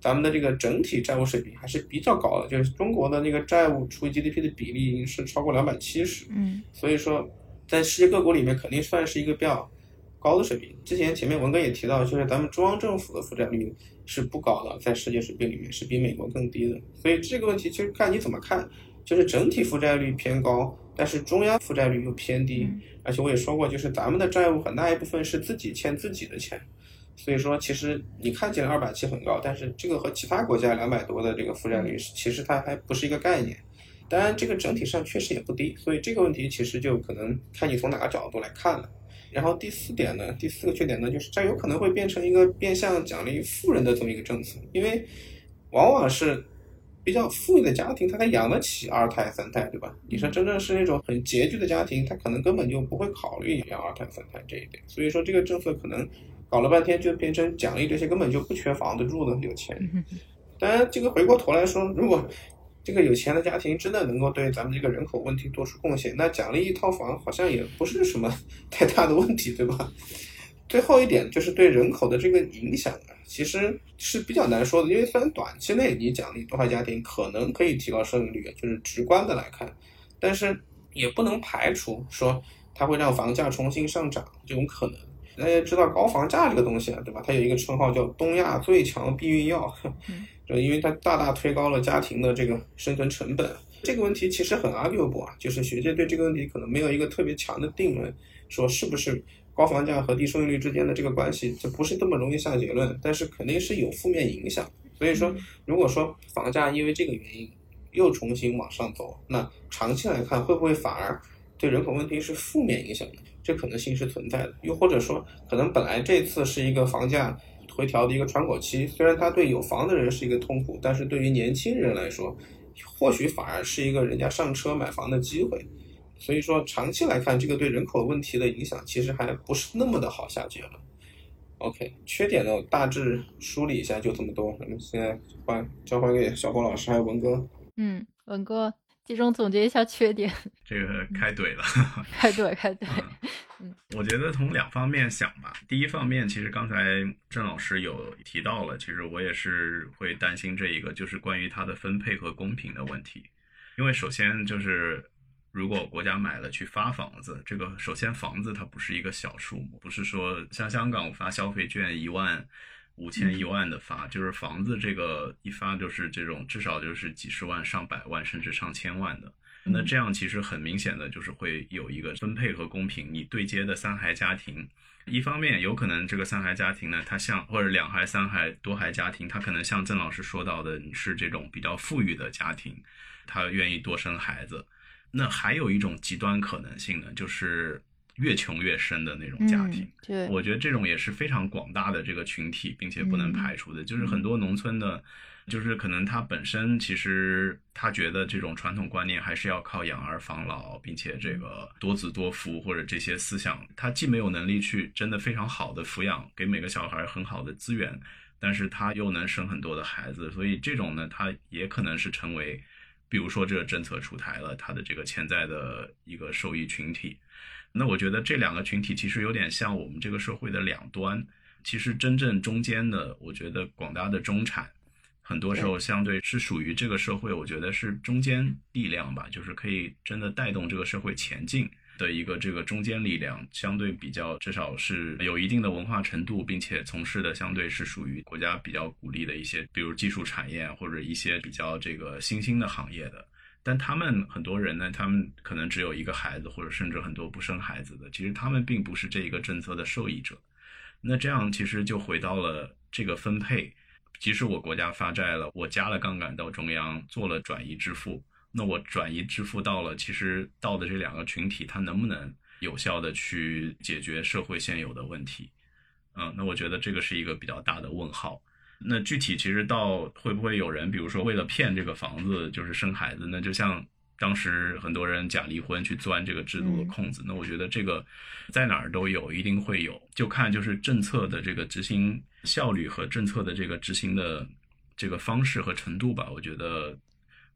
咱们的这个整体债务水平还是比较高的，就是中国的那个债务除以 GDP 的比例已经是超过两百七十，
嗯，
所以说在世界各国里面肯定算是一个比较高的水平。之前前面文哥也提到，就是咱们中央政府的负债率是不高的，在世界水平里面是比美国更低的。所以这个问题其实看你怎么看，就是整体负债率偏高，但是中央负债率又偏低，而且我也说过，就是咱们的债务很大一部分是自己欠自己的钱。所以说，其实你看起来二百七很高，但是这个和其他国家两百多的这个负债率，其实它还不是一个概念。当然，这个整体上确实也不低，所以这个问题其实就可能看你从哪个角度来看了。然后第四点呢，第四个缺点呢，就是这有可能会变成一个变相奖励富人的这么一个政策，因为往往是比较富裕的家庭，他才养得起二胎三胎，对吧？你说真正是那种很拮据的家庭，他可能根本就不会考虑养二胎三胎这一点。所以说，这个政策可能。搞了半天就变成奖励这些根本就不缺房子住的有钱人。当然，这个回过头来说，如果这个有钱的家庭真的能够对咱们这个人口问题做出贡献，那奖励一套房好像也不是什么 太大的问题，对吧？最后一点就是对人口的这个影响啊，其实是比较难说的，因为虽然短期内你奖励多孩家庭可能可以提高生育率，就是直观的来看，但是也不能排除说它会让房价重新上涨这种可能。大家知道高房价这个东西啊，对吧？它有一个称号叫东亚最强避孕药，就因为它大大推高了家庭的这个生存成本。这个问题其实很 arguable 啊，就是学界对这个问题可能没有一个特别强的定论，说是不是高房价和低收益率之间的这个关系，这不是这么容易下结论，但是肯定是有负面影响。所以说，如果说房价因为这个原因又重新往上走，那长期来看会不会反而对人口问题是负面影响的？这可能性是存在的。又或者说，可能本来这次是一个房价回调的一个窗口期，虽然它对有房的人是一个痛苦，但是对于年轻人来说，或许反而是一个人家上车买房的机会。所以说，长期来看，这个对人口问题的影响其实还不是那么的好下结论。OK，缺点呢，大致梳理一下，就这么多。那么现在换交还给小郭老师还有文哥。
嗯，文哥。集中总结一下缺点，
这个开怼了，
开怼开怼。
嗯，我觉得从两方面想吧。第一方面，其实刚才郑老师有提到了，其实我也是会担心这一个，就是关于它的分配和公平的问题。因为首先就是，如果国家买了去发房子，这个首先房子它不是一个小数目，不是说像香港发消费券一万。五千一万的发，就是房子这个一发就是这种至少就是几十万、上百万甚至上千万的。那这样其实很明显的就是会有一个分配和公平。你对接的三孩家庭，一方面有可能这个三孩家庭呢，它像或者两孩、三孩、多孩家庭，它可能像郑老师说到的，你是这种比较富裕的家庭，他愿意多生孩子。那还有一种极端可能性呢，就是。越穷越深的那种家庭，
对，
我觉得这种也是非常广大的这个群体，并且不能排除的。就是很多农村的，就是可能他本身其实他觉得这种传统观念还是要靠养儿防老，并且这个多子多福或者这些思想，他既没有能力去真的非常好的抚养，给每个小孩很好的资源，但是他又能生很多的孩子，所以这种呢，他也可能是成为，比如说这个政策出台了，它的这个潜在的一个受益群体。那我觉得这两个群体其实有点像我们这个社会的两端。其实真正中间的，我觉得广大的中产，很多时候相对是属于这个社会，我觉得是中间力量吧，就是可以真的带动这个社会前进的一个这个中间力量，相对比较至少是有一定的文化程度，并且从事的相对是属于国家比较鼓励的一些，比如技术产业或者一些比较这个新兴的行业的。但他们很多人呢，他们可能只有一个孩子，或者甚至很多不生孩子的，其实他们并不是这一个政策的受益者。那这样其实就回到了这个分配，即使我国家发债了，我加了杠杆到中央做了转移支付，那我转移支付到了，其实到的这两个群体，它能不能有效的去解决社会现有的问题？嗯，那我觉得这个是一个比较大的问号。那具体其实到会不会有人，比如说为了骗这个房子，就是生孩子？那就像当时很多人假离婚去钻这个制度的空子。那我觉得这个在哪儿都有，一定会有，就看就是政策的这个执行效率和政策的这个执行的这个方式和程度吧。我觉得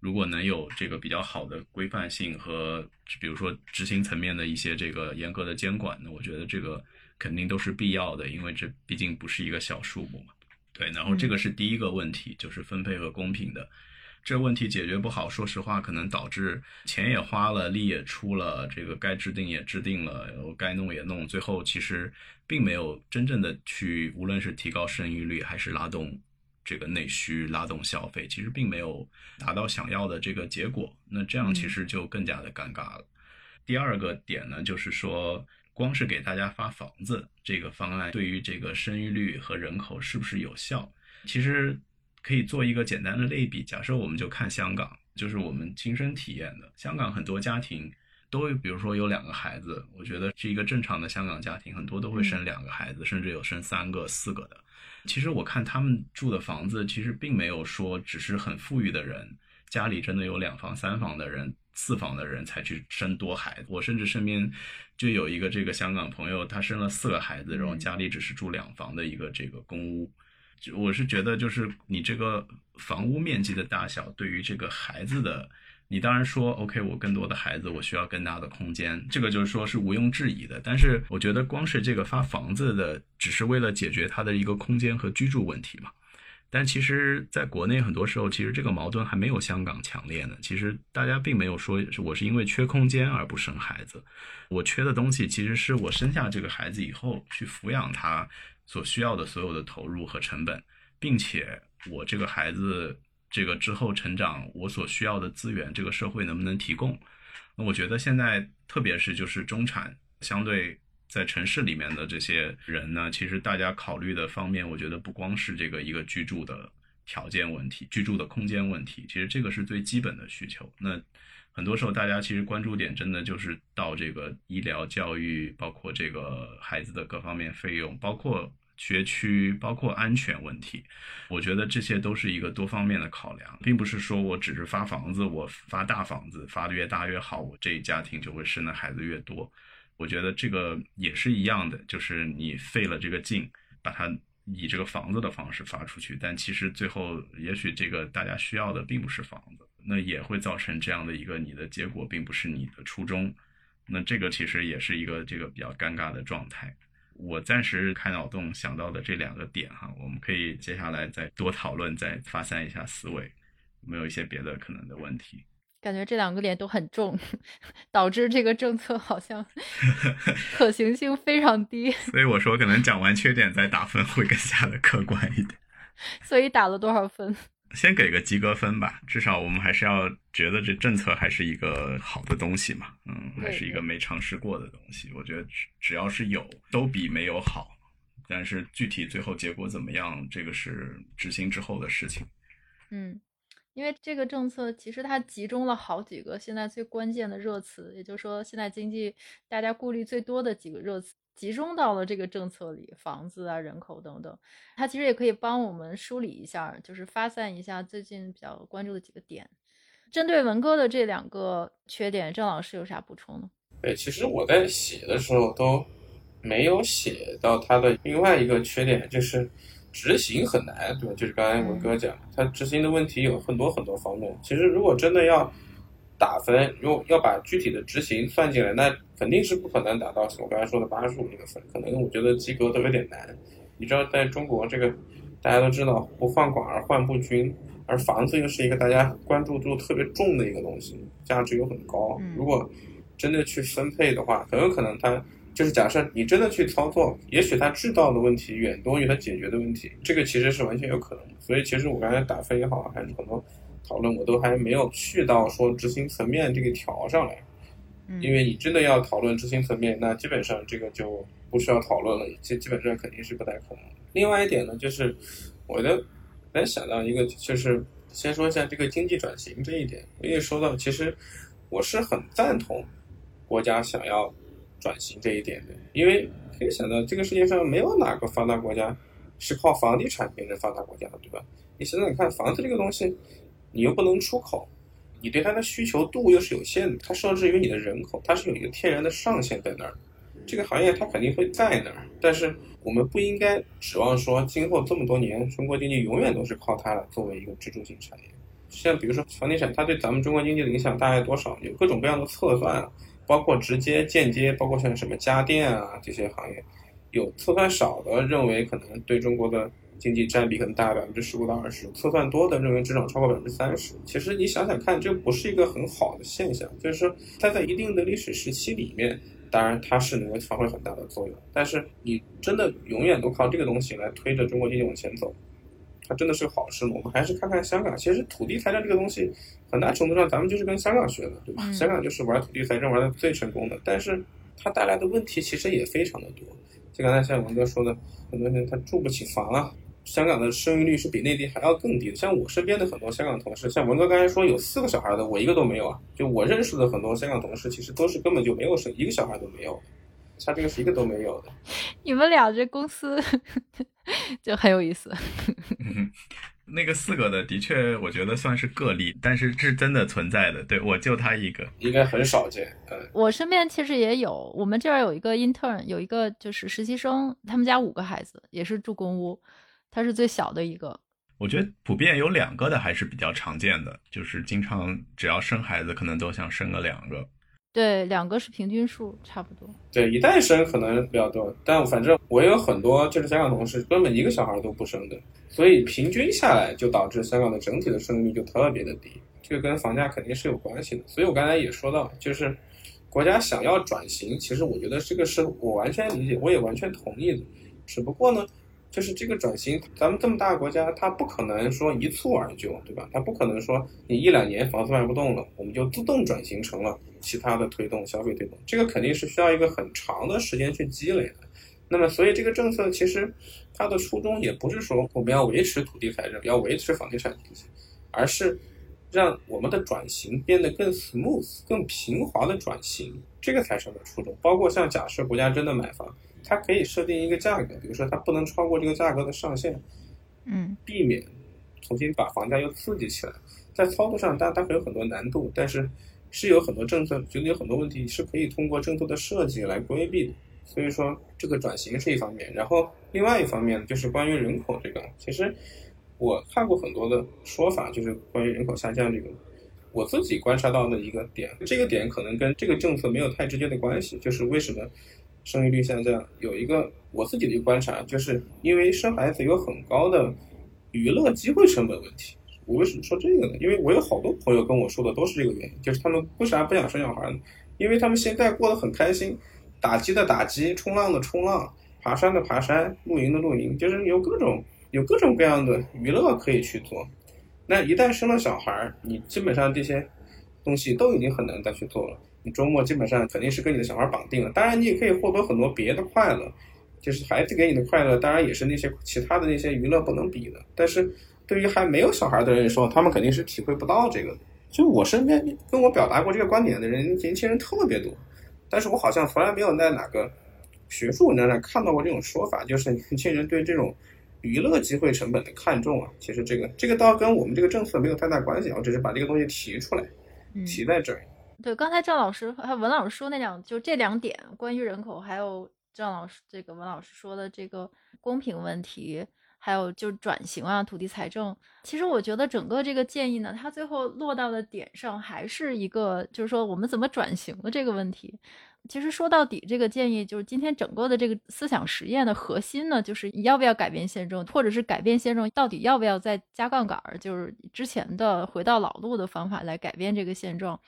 如果能有这个比较好的规范性和比如说执行层面的一些这个严格的监管，那我觉得这个肯定都是必要的，因为这毕竟不是一个小数目嘛。对，然后这个是第一个问题，就是分配和公平的，这问题解决不好，说实话，可能导致钱也花了，力也出了，这个该制定也制定了，该弄也弄，最后其实并没有真正的去，无论是提高生育率，还是拉动这个内需、拉动消费，其实并没有达到想要的这个结果。那这样其实就更加的尴尬了。第二个点呢，就是说。光是给大家发房子这个方案，对于这个生育率和人口是不是有效？其实可以做一个简单的类比。假设我们就看香港，就是我们亲身体验的。香港很多家庭都，比如说有两个孩子，我觉得是一个正常的香港家庭，很多都会生两个孩子，甚至有生三个、四个的。其实我看他们住的房子，其实并没有说只是很富裕的人，家里真的有两房、三房的人四房的人才去生多孩子。我甚至身边就有一个这个香港朋友，他生了四个孩子，然后家里只是住两房的一个这个公屋。我是觉得，就是你这个房屋面积的大小，对于这个孩子的，你当然说 OK，我更多的孩子，我需要更大的空间，这个就是说是毋庸置疑的。但是我觉得，光是这个发房子的，只是为了解决他的一个空间和居住问题嘛。但其实，在国内很多时候，其实这个矛盾还没有香港强烈呢。其实大家并没有说是我是因为缺空间而不生孩子，我缺的东西其实是我生下这个孩子以后去抚养他所需要的所有的投入和成本，并且我这个孩子这个之后成长我所需要的资源，这个社会能不能提供？那我觉得现在特别是就是中产相对。在城市里面的这些人呢，其实大家考虑的方面，我觉得不光是这个一个居住的条件问题、居住的空间问题，其实这个是最基本的需求。那很多时候大家其实关注点真的就是到这个医疗、教育，包括这个孩子的各方面费用，包括学区，包括安全问题。我觉得这些都是一个多方面的考量，并不是说我只是发房子，我发大房子发的越大越好，我这一家庭就会生的孩子越多。我觉得这个也是一样的，就是你费了这个劲，把它以这个房子的方式发出去，但其实最后也许这个大家需要的并不是房子，那也会造成这样的一个你的结果并不是你的初衷，那这个其实也是一个这个比较尴尬的状态。我暂时开脑洞想到的这两个点哈，我们可以接下来再多讨论，再发散一下思维，有没有一些别的可能的问题？
感觉这两个点都很重，导致这个政策好像 可行性非常低。
所以我说，可能讲完缺点再打分会更加的客观一点。
所以打了多少分？
先给个及格分吧，至少我们还是要觉得这政策还是一个好的东西嘛。嗯，还是一个没尝试过的东西。我觉得只只要是有，都比没有好。但是具体最后结果怎么样，这个是执行之后的事情。
嗯。因为这个政策其实它集中了好几个现在最关键的热词，也就是说现在经济大家顾虑最多的几个热词集中到了这个政策里，房子啊、人口等等。它其实也可以帮我们梳理一下，就是发散一下最近比较关注的几个点。针对文哥的这两个缺点，郑老师有啥补充呢？
对，其实我在写的时候都没有写到他的另外一个缺点，就是。执行很难，对吧？就是刚才文哥讲，他执行的问题有很多很多方面。其实如果真的要打分，如果要把具体的执行算进来，那肯定是不可能达到我刚才说的八十五那个分。可能我觉得及格都有点难。你知道，在中国这个大家都知道不患寡而患不均，而房子又是一个大家关注度特别重的一个东西，价值又很高。如果真的去分配的话，很有可能它。就是假设你真的去操作，也许它制造的问题远多于它解决的问题，这个其实是完全有可能的。所以其实我刚才打分也好，还是很多讨论，我都还没有去到说执行层面这个条上来。因为你真的要讨论执行层面，那基本上这个就不需要讨论了，基基本上肯定是不太可能。另外一点呢，就是我的能想到一个，就是先说一下这个经济转型这一点。我也说到，其实我是很赞同国家想要。转型这一点的，因为可以想到，这个世界上没有哪个发达国家是靠房地产变成发达国家的，对吧？你想想看房子这个东西，你又不能出口，你对它的需求度又是有限的，它受制于你的人口，它是有一个天然的上限在那儿。这个行业它肯定会在那儿，但是我们不应该指望说今后这么多年中国经济永远都是靠它作为一个支柱性产业。像比如说房地产，它对咱们中国经济的影响大概多少？有各种各样的测算。包括直接、间接，包括像什么家电啊这些行业，有测算少的认为可能对中国的经济占比可能大概百分之十五到二十，测算多的认为增长超过百分之三十。其实你想想看，这不是一个很好的现象。就是说，它在一定的历史时期里面，当然它是能够发挥很大的作用，但是你真的永远都靠这个东西来推着中国经济往前走。它真的是好事吗？我们还是看看香港。其实土地财政这个东西，很大程度上咱们就是跟香港学的，对吧？香港就是玩土地财政玩的最成功的，但是它带来的问题其实也非常的多。就刚才像王哥说的，很多人他住不起房啊。香港的生育率是比内地还要更低的。像我身边的很多香港同事，像文哥刚才说有四个小孩的，我一个都没有啊。就我认识的很多香港同事，其实都是根本就没有生一个小孩都没有。他这个是一个都没有的。
你们俩这公司 就很有意思。
那个四个的，的确我觉得算是个例，但是是真的存在的。对我就他一个，
应该很少见。嗯，
我身边其实也有，我们这儿有一个 intern，有一个就是实习生，他们家五个孩子，也是住公屋，他是最小的一个。
我觉得普遍有两个的还是比较常见的，就是经常只要生孩子，可能都想生个两个。
对，两个是平均数，差不多。
对，一代生可能比较多，但反正我有很多就是香港同事，根本一个小孩都不生的，所以平均下来就导致香港的整体的生育率就特别的低，这个跟房价肯定是有关系的。所以我刚才也说到，就是国家想要转型，其实我觉得这个是我完全理解，我也完全同意的，只不过呢。就是这个转型，咱们这么大国家，它不可能说一蹴而就，对吧？它不可能说你一两年房子卖不动了，我们就自动转型成了其他的推动消费推动，这个肯定是需要一个很长的时间去积累的。那么，所以这个政策其实它的初衷也不是说我们要维持土地财政，要维持房地产经济，而是让我们的转型变得更 smooth、更平滑的转型，这个才是我的初衷。包括像假设国家真的买房。它可以设定一个价格，比如说它不能超过这个价格的上限，
嗯，
避免重新把房价又刺激起来。在操作上，当然它会有很多难度，但是是有很多政策，觉得有很多问题是可以通过政策的设计来规避的。所以说，这个转型是一方面，然后另外一方面就是关于人口这个，其实我看过很多的说法，就是关于人口下降这个，我自己观察到的一个点，这个点可能跟这个政策没有太直接的关系，就是为什么？生育率下降有一个我自己的一个观察，就是因为生孩子有很高的娱乐机会成本问题。我为什么说这个呢？因为我有好多朋友跟我说的都是这个原因，就是他们为啥不想生小孩呢？因为他们现在过得很开心，打机的打机，冲浪的冲浪，爬山的爬山，露营的露营，就是有各种有各种各样的娱乐可以去做。那一旦生了小孩，你基本上这些东西都已经很难再去做了。你周末基本上肯定是跟你的小孩绑定了，当然你也可以获得很多别的快乐，就是孩子给你的快乐，当然也是那些其他的那些娱乐不能比的。但是对于还没有小孩的人来说，他们肯定是体会不到这个。就我身边跟我表达过这个观点的人，年轻人特别多，但是我好像从来没有在哪个学术文章上看到过这种说法，就是年轻人对这种娱乐机会成本的看重啊。其实这个这个倒跟我们这个政策没有太大关系，我只是把这个东西提出来，提在这儿。
对，刚才赵老师和文老师说那两，就这两点，关于人口，还有赵老师这个文老师说的这个公平问题，还有就转型啊，土地财政。其实我觉得整个这个建议呢，它最后落到的点上，还是一个就是说我们怎么转型的这个问题。其实说到底，这个建议就是今天整个的这个思想实验的核心呢，就是你要不要改变现状，或者是改变现状，到底要不要再加杠杆儿，就是之前的回到老路的方法来改变这个现状。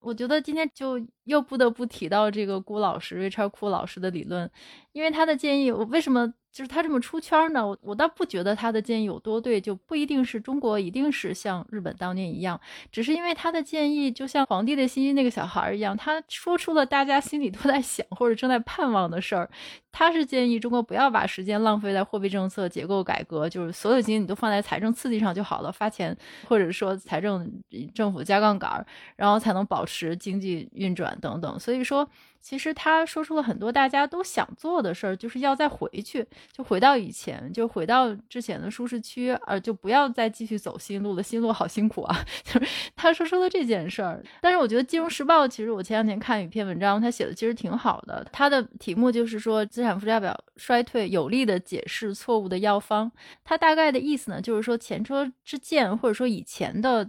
我觉得今天就又不得不提到这个辜老师 Richard 库老师的理论，因为他的建议，我为什么？就是他这么出圈呢，我我倒不觉得他的建议有多对，就不一定是中国一定是像日本当年一样，只是因为他的建议就像皇帝的新衣那个小孩一样，他说出了大家心里都在想或者正在盼望的事儿。他是建议中国不要把时间浪费在货币政策结构改革，就是所有精力都放在财政刺激上就好了，发钱或者说财政政府加杠杆，然后才能保持经济运转等等。所以说。其实他说出了很多大家都想做的事儿，就是要再回去，就回到以前，就回到之前的舒适区，而就不要再继续走新路了。新路好辛苦啊！就是他说出了这件事儿。但是我觉得《金融时报》其实我前两天看一篇文章，他写的其实挺好的。他的题目就是说资产负债表衰退有力的解释错误的药方。他大概的意思呢，就是说前车之鉴，或者说以前的。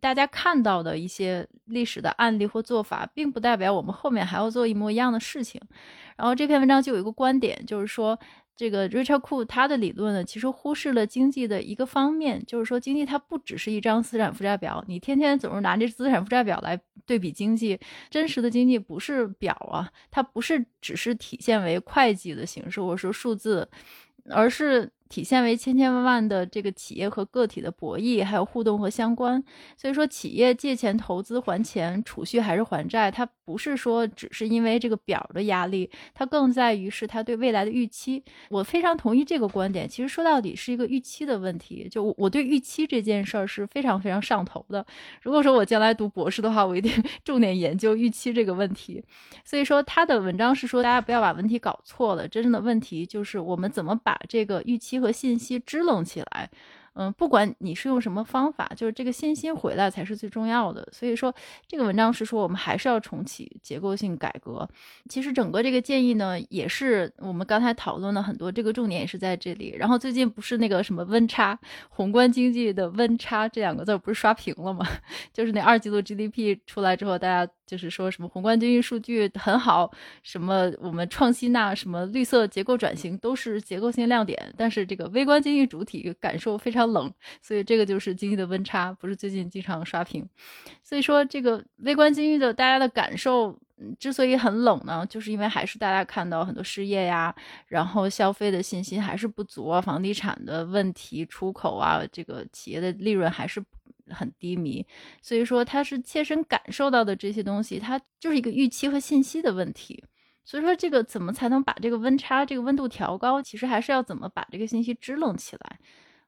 大家看到的一些历史的案例或做法，并不代表我们后面还要做一模一样的事情。然后这篇文章就有一个观点，就是说这个 Richard Ku 他的理论呢，其实忽视了经济的一个方面，就是说经济它不只是一张资产负债表，你天天总是拿这资产负债表来对比经济，真实的经济不是表啊，它不是只是体现为会计的形式或者说数字，而是。体现为千千万万的这个企业和个体的博弈，还有互动和相关。所以说，企业借钱投资还钱，储蓄还是还债，它不是说只是因为这个表的压力，它更在于是它对未来的预期。我非常同意这个观点。其实说到底是一个预期的问题。就我对预期这件事儿是非常非常上头的。如果说我将来读博士的话，我一定 重点研究预期这个问题。所以说他的文章是说，大家不要把问题搞错了。真正的问题就是我们怎么把这个预期。和信息支棱起来，嗯，不管你是用什么方法，就是这个信心回来才是最重要的。所以说，这个文章是说我们还是要重启结构性改革。其实整个这个建议呢，也是我们刚才讨论了很多，这个重点也是在这里。然后最近不是那个什么温差，宏观经济的温差这两个字不是刷屏了吗？就是那二季度 GDP 出来之后，大家就是说什么宏观经济数据很好，什么我们创新呐，什么绿色结构转型都是结构性亮点。但是这个微观经济主体感受非常。冷，所以这个就是经济的温差，不是最近经常刷屏。所以说，这个微观经济的大家的感受之所以很冷呢，就是因为还是大家看到很多失业呀，然后消费的信心还是不足啊，房地产的问题，出口啊，这个企业的利润还是很低迷。所以说，他是切身感受到的这些东西，它就是一个预期和信息的问题。所以说，这个怎么才能把这个温差、这个温度调高？其实还是要怎么把这个信息支棱起来。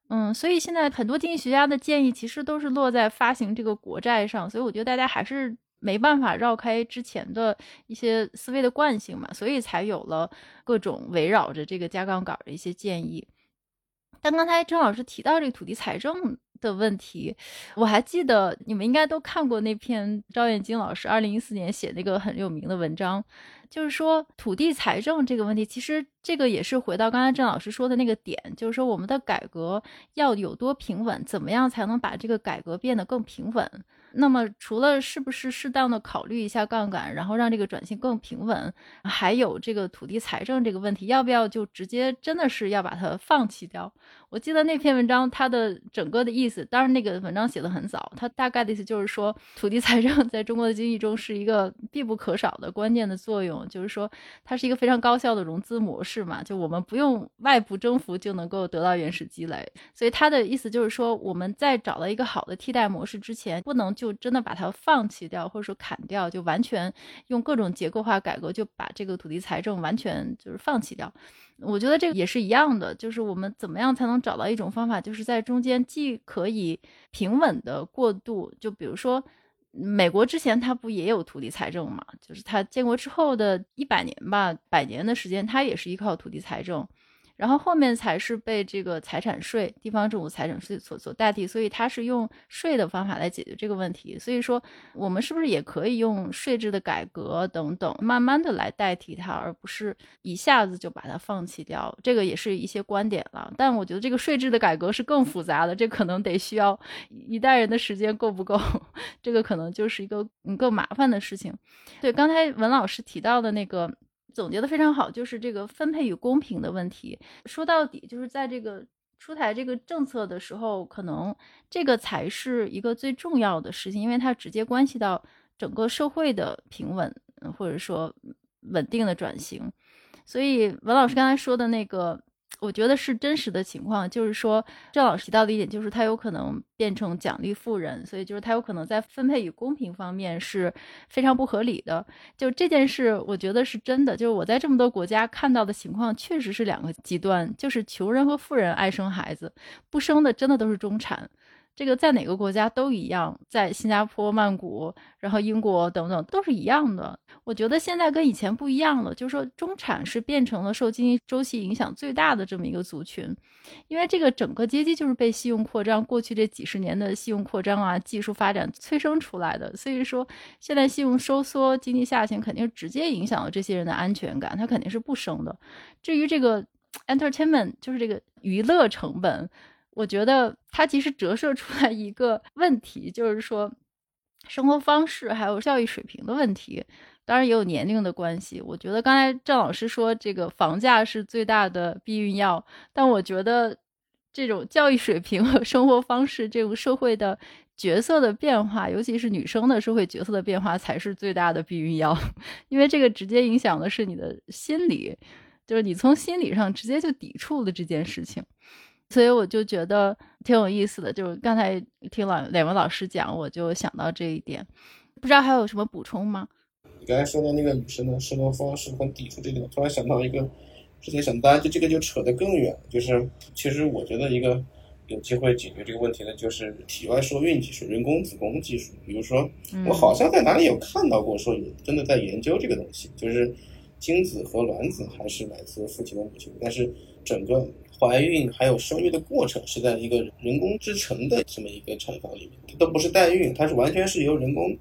嗯，所以现在很多经济学家的建议其实都是落在发行这个国债上，所以我觉得大家还是没办法绕开之前的一些思维的惯性嘛，所以才有了各种围绕着这个加杠杆的一些建议。但刚才郑老师提到这个土地财政的问题，我还记得你们应该都看过那篇赵燕京老师二零一四年写那个很有名的文章。就是说，土地财政这个问题，其实这个也是回到刚才郑老师说的那个点，就是说我们的改革要有多平稳，怎么样才能把这个改革变得更平稳？那么，除了是不是适当的考虑一下杠杆，然后让这个转型更平稳，还有这个土地财政这个问题，要不要就直接真的是要把它放弃掉？我记得那篇文章它的整个的意思，当然那个文章写的很早，它大概的意思就是说，土地财政在中国的经济中是一个必不可少的关键的作用，就是说它是一个非常高效的融资模式嘛，就我们不用外部征服就能够得到原始积累，所以它的意思就是说，我们在找到一个好的替代模式之前，不能。就真的把它放弃掉，或者说砍掉，就完全用各种结构化改革，就把这个土地财政完全就是放弃掉。我觉得这个也是一样的，就是我们怎么样才能找到一种方法，就是在中间既可以平稳的过渡。就比如说，美国之前它不也有土地财政嘛？就是它建国之后的一百年吧，百年的时间，它也是依靠土地财政。然后后面才是被这个财产税、地方政府财产税所所代替，所以它是用税的方法来解决这个问题。所以说，我们是不是也可以用税制的改革等等，慢慢的来代替它，而不是一下子就把它放弃掉？这个也是一些观点了。但我觉得这个税制的改革是更复杂的，这可能得需要一代人的时间够不够？这个可能就是一个更麻烦的事情。对，刚才文老师提到的那个。总结的非常好，就是这个分配与公平的问题。说到底，就是在这个出台这个政策的时候，可能这个才是一个最重要的事情，因为它直接关系到整个社会的平稳，或者说稳定的转型。所以，文老师刚才说的那个。我觉得是真实的情况，就是说郑老师提到的一点，就是他有可能变成奖励富人，所以就是他有可能在分配与公平方面是非常不合理的。就这件事，我觉得是真的。就是我在这么多国家看到的情况，确实是两个极端，就是穷人和富人爱生孩子，不生的真的都是中产。这个在哪个国家都一样，在新加坡、曼谷，然后英国等等都是一样的。我觉得现在跟以前不一样了，就是说中产是变成了受经济周期影响最大的这么一个族群，因为这个整个阶级就是被信用扩张过去这几十年的信用扩张啊、技术发展催生出来的。所以说现在信用收缩、经济下行，肯定直接影响了这些人的安全感，他肯定是不升的。至于这个 entertainment，就是这个娱乐成本。我觉得它其实折射出来一个问题，就是说生活方式还有教育水平的问题，当然也有年龄的关系。我觉得刚才郑老师说这个房价是最大的避孕药，但我觉得这种教育水平和生活方式这种社会的角色的变化，尤其是女生的社会角色的变化，才是最大的避孕药，因为这个直接影响的是你的心理，就是你从心理上直接就抵触了这件事情。所以我就觉得挺有意思的，就是刚才听了两位老师讲，我就想到这一点，不知道还有什么补充吗？
你刚才说的那个女生的生活方式很抵触这点，我突然想到一个，之前想，当然就这个就扯得更远，就是其实我觉得一个有机会解决这个问题的，就是体外受孕技术、人工子宫技术。比如说，我好像在哪里有看到过，说有真的在研究这个东西，就是精子和卵子还是来自父亲和母亲，但是整个怀孕还有生育的过程是在一个人工制成的这么一个产房里面，它都不是代孕，它是完全是由人工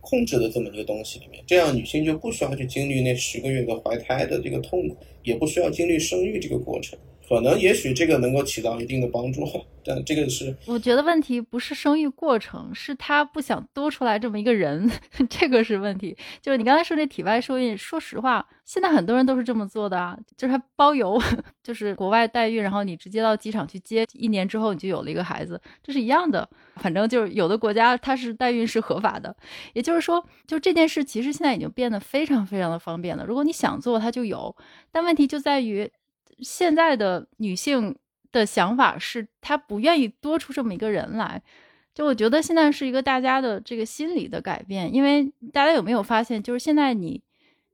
控制的这么一个东西里面，这样女性就不需要去经历那十个月的怀胎的这个痛苦，也不需要经历生育这个过程。可能也许这个能够起到一定的帮助，但这个是
我觉得问题不是生育过程，是他不想多出来这么一个人，这个是问题。就是你刚才说那体外受孕，说实话，现在很多人都是这么做的啊，就是他包邮，就是国外代孕，然后你直接到机场去接，一年之后你就有了一个孩子，这是一样的。反正就是有的国家它是代孕是合法的，也就是说，就这件事其实现在已经变得非常非常的方便了。如果你想做，它就有，但问题就在于。现在的女性的想法是，她不愿意多出这么一个人来。就我觉得现在是一个大家的这个心理的改变，因为大家有没有发现，就是现在你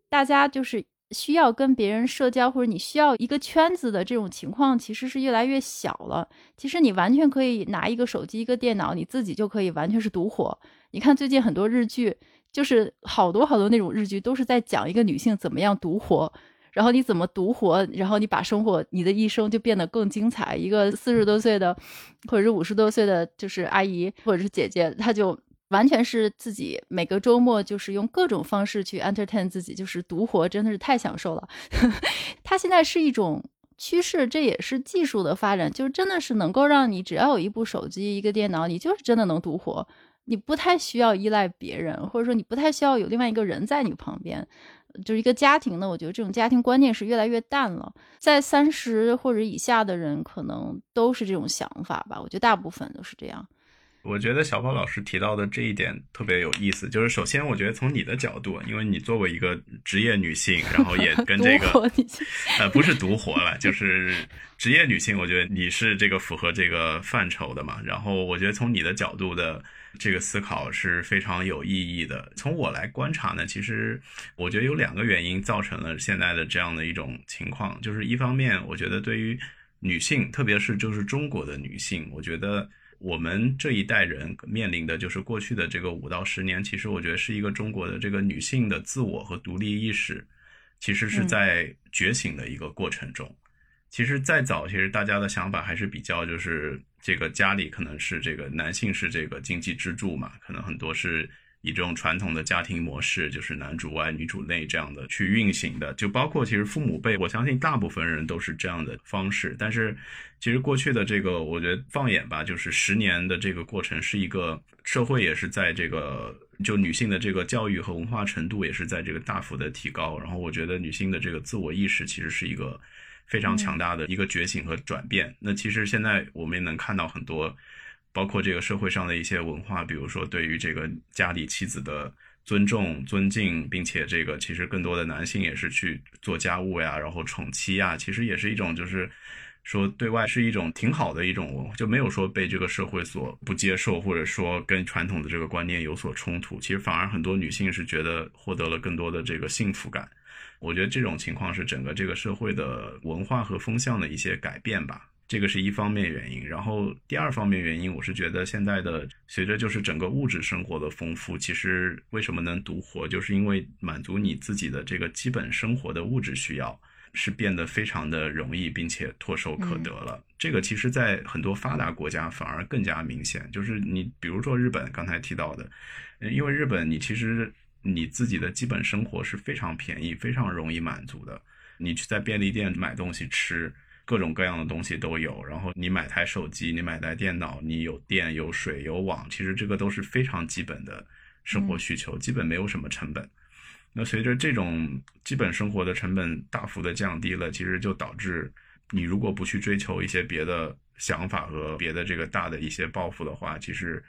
大家就是需要跟别人社交，或者你需要一个圈子的这种情况，其实是越来越小了。其实你完全可以拿一个手机、一个电脑，你自己就可以完全是独活。你看最近很多日剧，就是好多好多那种日剧，都是在讲一个女性怎么样独活。然后你怎么独活？然后你把生活，你的一生就变得更精彩。一个四十多岁的，或者是五十多岁的，就是阿姨或者是姐姐，她就完全是自己每个周末就是用各种方式去 entertain 自己，就是独活，真的是太享受了。它现在是一种趋势，这也是技术的发展，就是真的是能够让你只要有一部手机、一个电脑，你就是真的能独活，你不太需要依赖别人，或者说你不太需要有另外一个人在你旁边。就是一个家庭呢，我觉得这种家庭观念是越来越淡了。在三十或者以下的人，可能都是这种想法吧。我觉得大部分都是这样。
我觉得小宝老师提到的这一点特别有意思，就是首先，我觉得从你的角度，因为你作为一个职业女性，然后也跟这个 呃不是独活了，就是职业女性，我觉得你是这个符合这个范畴的嘛。然后我觉得从你的角度的。这个思考是非常有意义的。从我来观察呢，其实我觉得有两个原因造成了现在的这样的一种情况，就是一方面，我觉得对于女性，特别是就是中国的女性，我觉得我们这一代人面临的就是过去的这个五到十年，其实我觉得是一个中国的这个女性的自我和独立意识，其实是在觉醒的一个过程中。其实再早，其实大家的想法还是比较就是。这个家里可能是这个男性是这个经济支柱嘛，可能很多是以这种传统的家庭模式，就是男主外女主内这样的去运行的。就包括其实父母辈，我相信大部分人都是这样的方式。但是其实过去的这个，我觉得放眼吧，就是十年的这个过程，是一个社会也是在这个就女性的这个教育和文化程度也是在这个大幅的提高。然后我觉得女性的这个自我意识其实是一个。非常强大的一个觉醒和转变。那其实现在我们也能看到很多，包括这个社会上的一些文化，比如说对于这个家里妻子的尊重、尊敬，并且这个其实更多的男性也是去做家务呀，然后宠妻呀，其实也是一种就是说对外是一种挺好的一种文化，就没有说被这个社会所不接受，或者说跟传统的这个观念有所冲突。其实反而很多女性是觉得获得了更多的这个幸福感。我觉得这种情况是整个这个社会的文化和风向的一些改变吧，这个是一方面原因。然后第二方面原因，我是觉得现在的随着就是整个物质生活的丰富，其实为什么能独活，就是因为满足你自己的这个基本生活的物质需要是变得非常的容易，并且唾手可得了。这个其实，在很多发达国家反而更加明显，就是你比如说日本刚才提到的，因为日本你其实。你自己的基本生活是非常便宜、非常容易满足的。你去在便利店买东西吃，各种各样的东西都有。然后你买台手机，你买台电脑，你有电、有水、有网，其实这个都是非常基本的生活需求，基本没有什么成本。那随着这种基本生活的成本大幅的降低了，其实就导致你如果不去追求一些别的想法和别的这个大的一些抱负的话，其实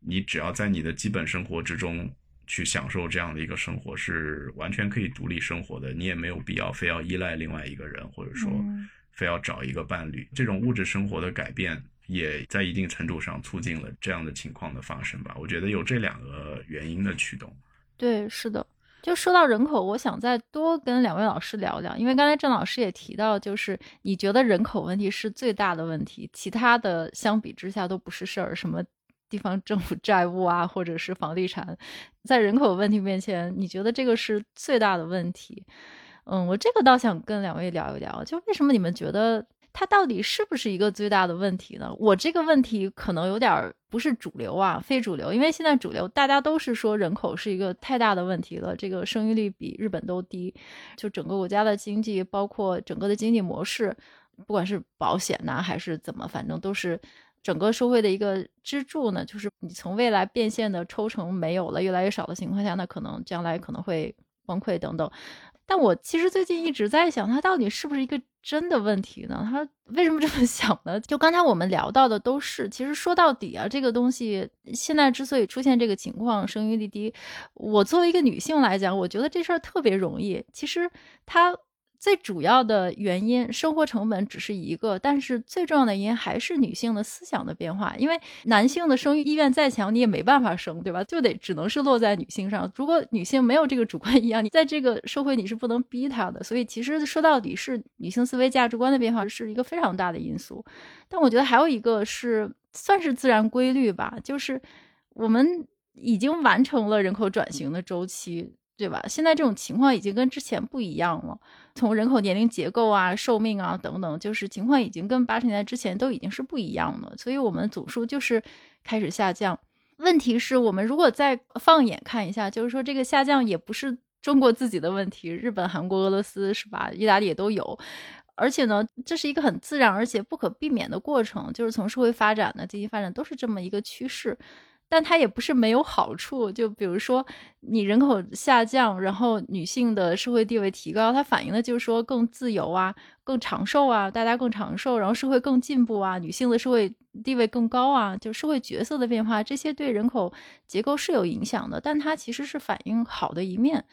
你只要在你的基本生活之中。去享受这样的一个生活是完全可以独立生活的，你也没有必要非要依赖另外一个人，或者说非要找一个伴侣。这种物质生活的改变也在一定程度上促进了这样的情况的发生吧。我觉得有这两个原因的驱动。
对，是的。就说到人口，我想再多跟两位老师聊聊，因为刚才郑老师也提到，就是你觉得人口问题是最大的问题，其他的相比之下都不是事儿，什么？地方政府债务啊，或者是房地产，在人口问题面前，你觉得这个是最大的问题？嗯，我这个倒想跟两位聊一聊，就为什么你们觉得它到底是不是一个最大的问题呢？我这个问题可能有点不是主流啊，非主流，因为现在主流大家都是说人口是一个太大的问题了，这个生育率比日本都低，就整个国家的经济，包括整个的经济模式，不管是保险呐还是怎么，反正都是。整个社会的一个支柱呢，就是你从未来变现的抽成没有了，越来越少的情况下，那可能将来可能会崩溃等等。但我其实最近一直在想，它到底是不是一个真的问题呢？他 为什么这么想呢？就刚才我们聊到的都是，其实说到底啊，这个东西现在之所以出现这个情况，生育率低，我作为一个女性来讲，我觉得这事儿特别容易。其实它。最主要的原因，生活成本只是一个，但是最重要的原因还是女性的思想的变化。因为男性的生育意愿再强，你也没办法生，对吧？就得只能是落在女性上。如果女性没有这个主观意愿，你在这个社会你是不能逼她的。所以其实说到底是女性思维价值观的变化是一个非常大的因素。但我觉得还有一个是算是自然规律吧，就是我们已经完成了人口转型的周期。对吧？现在这种情况已经跟之前不一样了，从人口年龄结构啊、寿命啊等等，就是情况已经跟八十年代之前都已经是不一样的。所以，我们总数就是开始下降。问题是我们如果再放眼看一下，就是说这个下降也不是中国自己的问题，日本、韩国、俄罗斯是吧？意大利也都有。而且呢，这是一个很自然而且不可避免的过程，就是从社会发展呢、经济发展都是这么一个趋势。但它也不是没有好处，就比如说你人口下降，然后女性的社会地位提高，它反映的就是说更自由啊，更长寿啊，大家更长寿，然后社会更进步啊，女性的社会地位更高啊，就社会角色的变化，这些对人口结构是有影响的，但它其实是反映好的一面。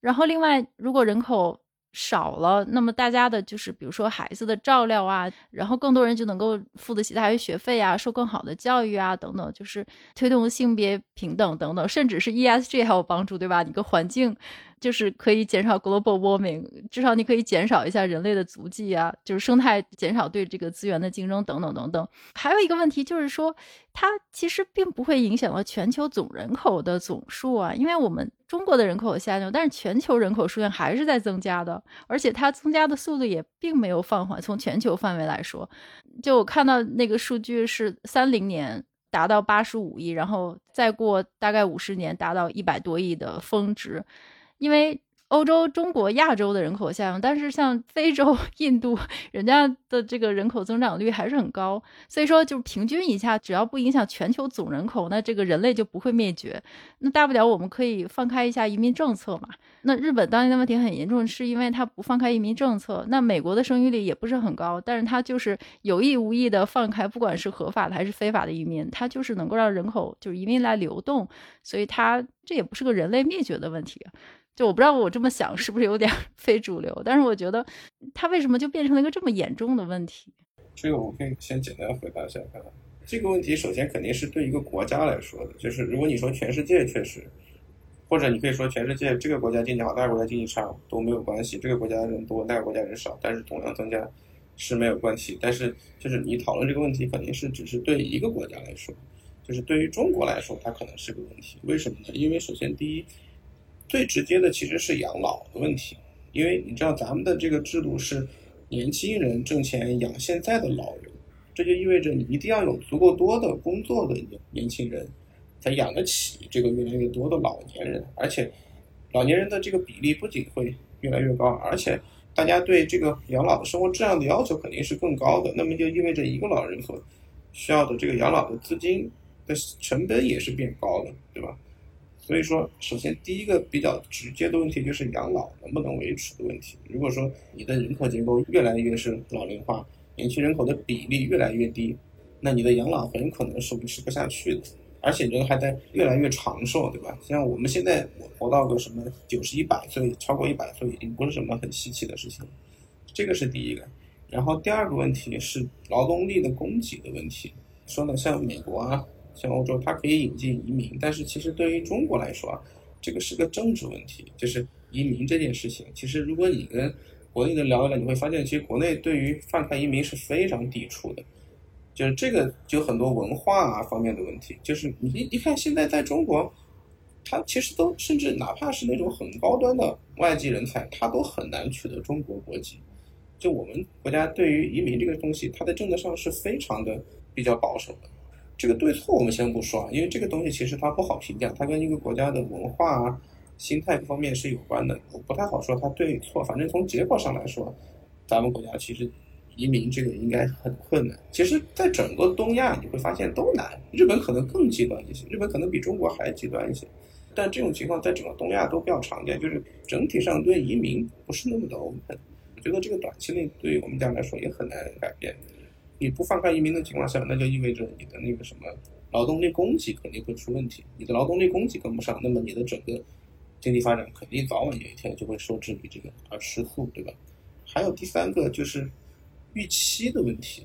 然后另外，如果人口少了，那么大家的就是比如说孩子的照料啊，然后更多人就能够付得起大学学费啊，受更好的教育啊，等等，就是推动性别平等等等，甚至是 ESG 还有帮助，对吧？你个环境。就是可以减少 global warming，至少你可以减少一下人类的足迹啊，就是生态减少对这个资源的竞争等等等等。还有一个问题就是说，它其实并不会影响到全球总人口的总数啊，因为我们中国的人口下降，但是全球人口数量还是在增加的，而且它增加的速度也并没有放缓。从全球范围来说，就我看到那个数据是三零年达到八十五亿，然后再过大概五十年达到一百多亿的峰值。因为欧洲、中国、亚洲的人口下降，但是像非洲、印度，人家的这个人口增长率还是很高，所以说就平均一下，只要不影响全球总人口，那这个人类就不会灭绝。那大不了我们可以放开一下移民政策嘛。那日本当年的问题很严重，是因为它不放开移民政策。那美国的生育率也不是很高，但是它就是有意无意的放开，不管是合法的还是非法的移民，它就是能够让人口就是移民来流动，所以它这也不是个人类灭绝的问题。就我不知道我这么想是不是有点 非主流，但是我觉得它为什么就变成了一个这么严重的问题？
这个我可以先简单回答一下。看这个问题，首先肯定是对一个国家来说的，就是如果你说全世界确实，或者你可以说全世界这个国家经济好，那个国家经济差都没有关系，这个国家人多，那个国家人少，但是同样增加是没有关系。但是就是你讨论这个问题，肯定是只是对一个国家来说，就是对于中国来说，它可能是个问题。为什么呢？因为首先第一。最直接的其实是养老的问题，因为你知道咱们的这个制度是年轻人挣钱养现在的老人，这就意味着你一定要有足够多的工作的年年轻人，才养得起这个越来越多的老年人，而且老年人的这个比例不仅会越来越高，而且大家对这个养老的生活质量的要求肯定是更高的，那么就意味着一个老人所需要的这个养老的资金的成本也是变高的，对吧？所以说，首先第一个比较直接的问题就是养老能不能维持的问题。如果说你的人口结构越来越是老龄化，年轻人口的比例越来越低，那你的养老很可能是维持不下去的。而且人还在越来越长寿，对吧？像我们现在活到个什么九十一百岁，超过一百岁已经不是什么很稀奇的事情。这个是第一个。然后第二个问题是劳动力的供给的问题。说呢，像美国啊。像欧洲，它可以引进移民，但是其实对于中国来说啊，这个是个政治问题，就是移民这件事情。其实如果你跟国内的聊一聊，你会发现，其实国内对于放开移民是非常抵触的，就是这个就很多文化啊方面的问题。就是你一看现在在中国，他其实都甚至哪怕是那种很高端的外籍人才，他都很难取得中国国籍。就我们国家对于移民这个东西，它在政策上是非常的比较保守的。这个对错我们先不说啊，因为这个东西其实它不好评价，它跟一个国家的文化啊、心态各方面是有关的，我不太好说它对错。反正从结果上来说，咱们国家其实移民这个应该很困难。其实，在整个东亚你会发现都难，日本可能更极端一些，日本可能比中国还极端一些。但这种情况在整个东亚都比较常见，就是整体上对移民不是那么的 open。我觉得这个短期内对于我们家来说也很难改变。你不放开移民的情况下，那就意味着你的那个什么劳动力供给肯定会出问题。你的劳动力供给跟不上，那么你的整个经济发展肯定早晚有一天就会受制于这个而失速，对吧？还有第三个就是预期的问题，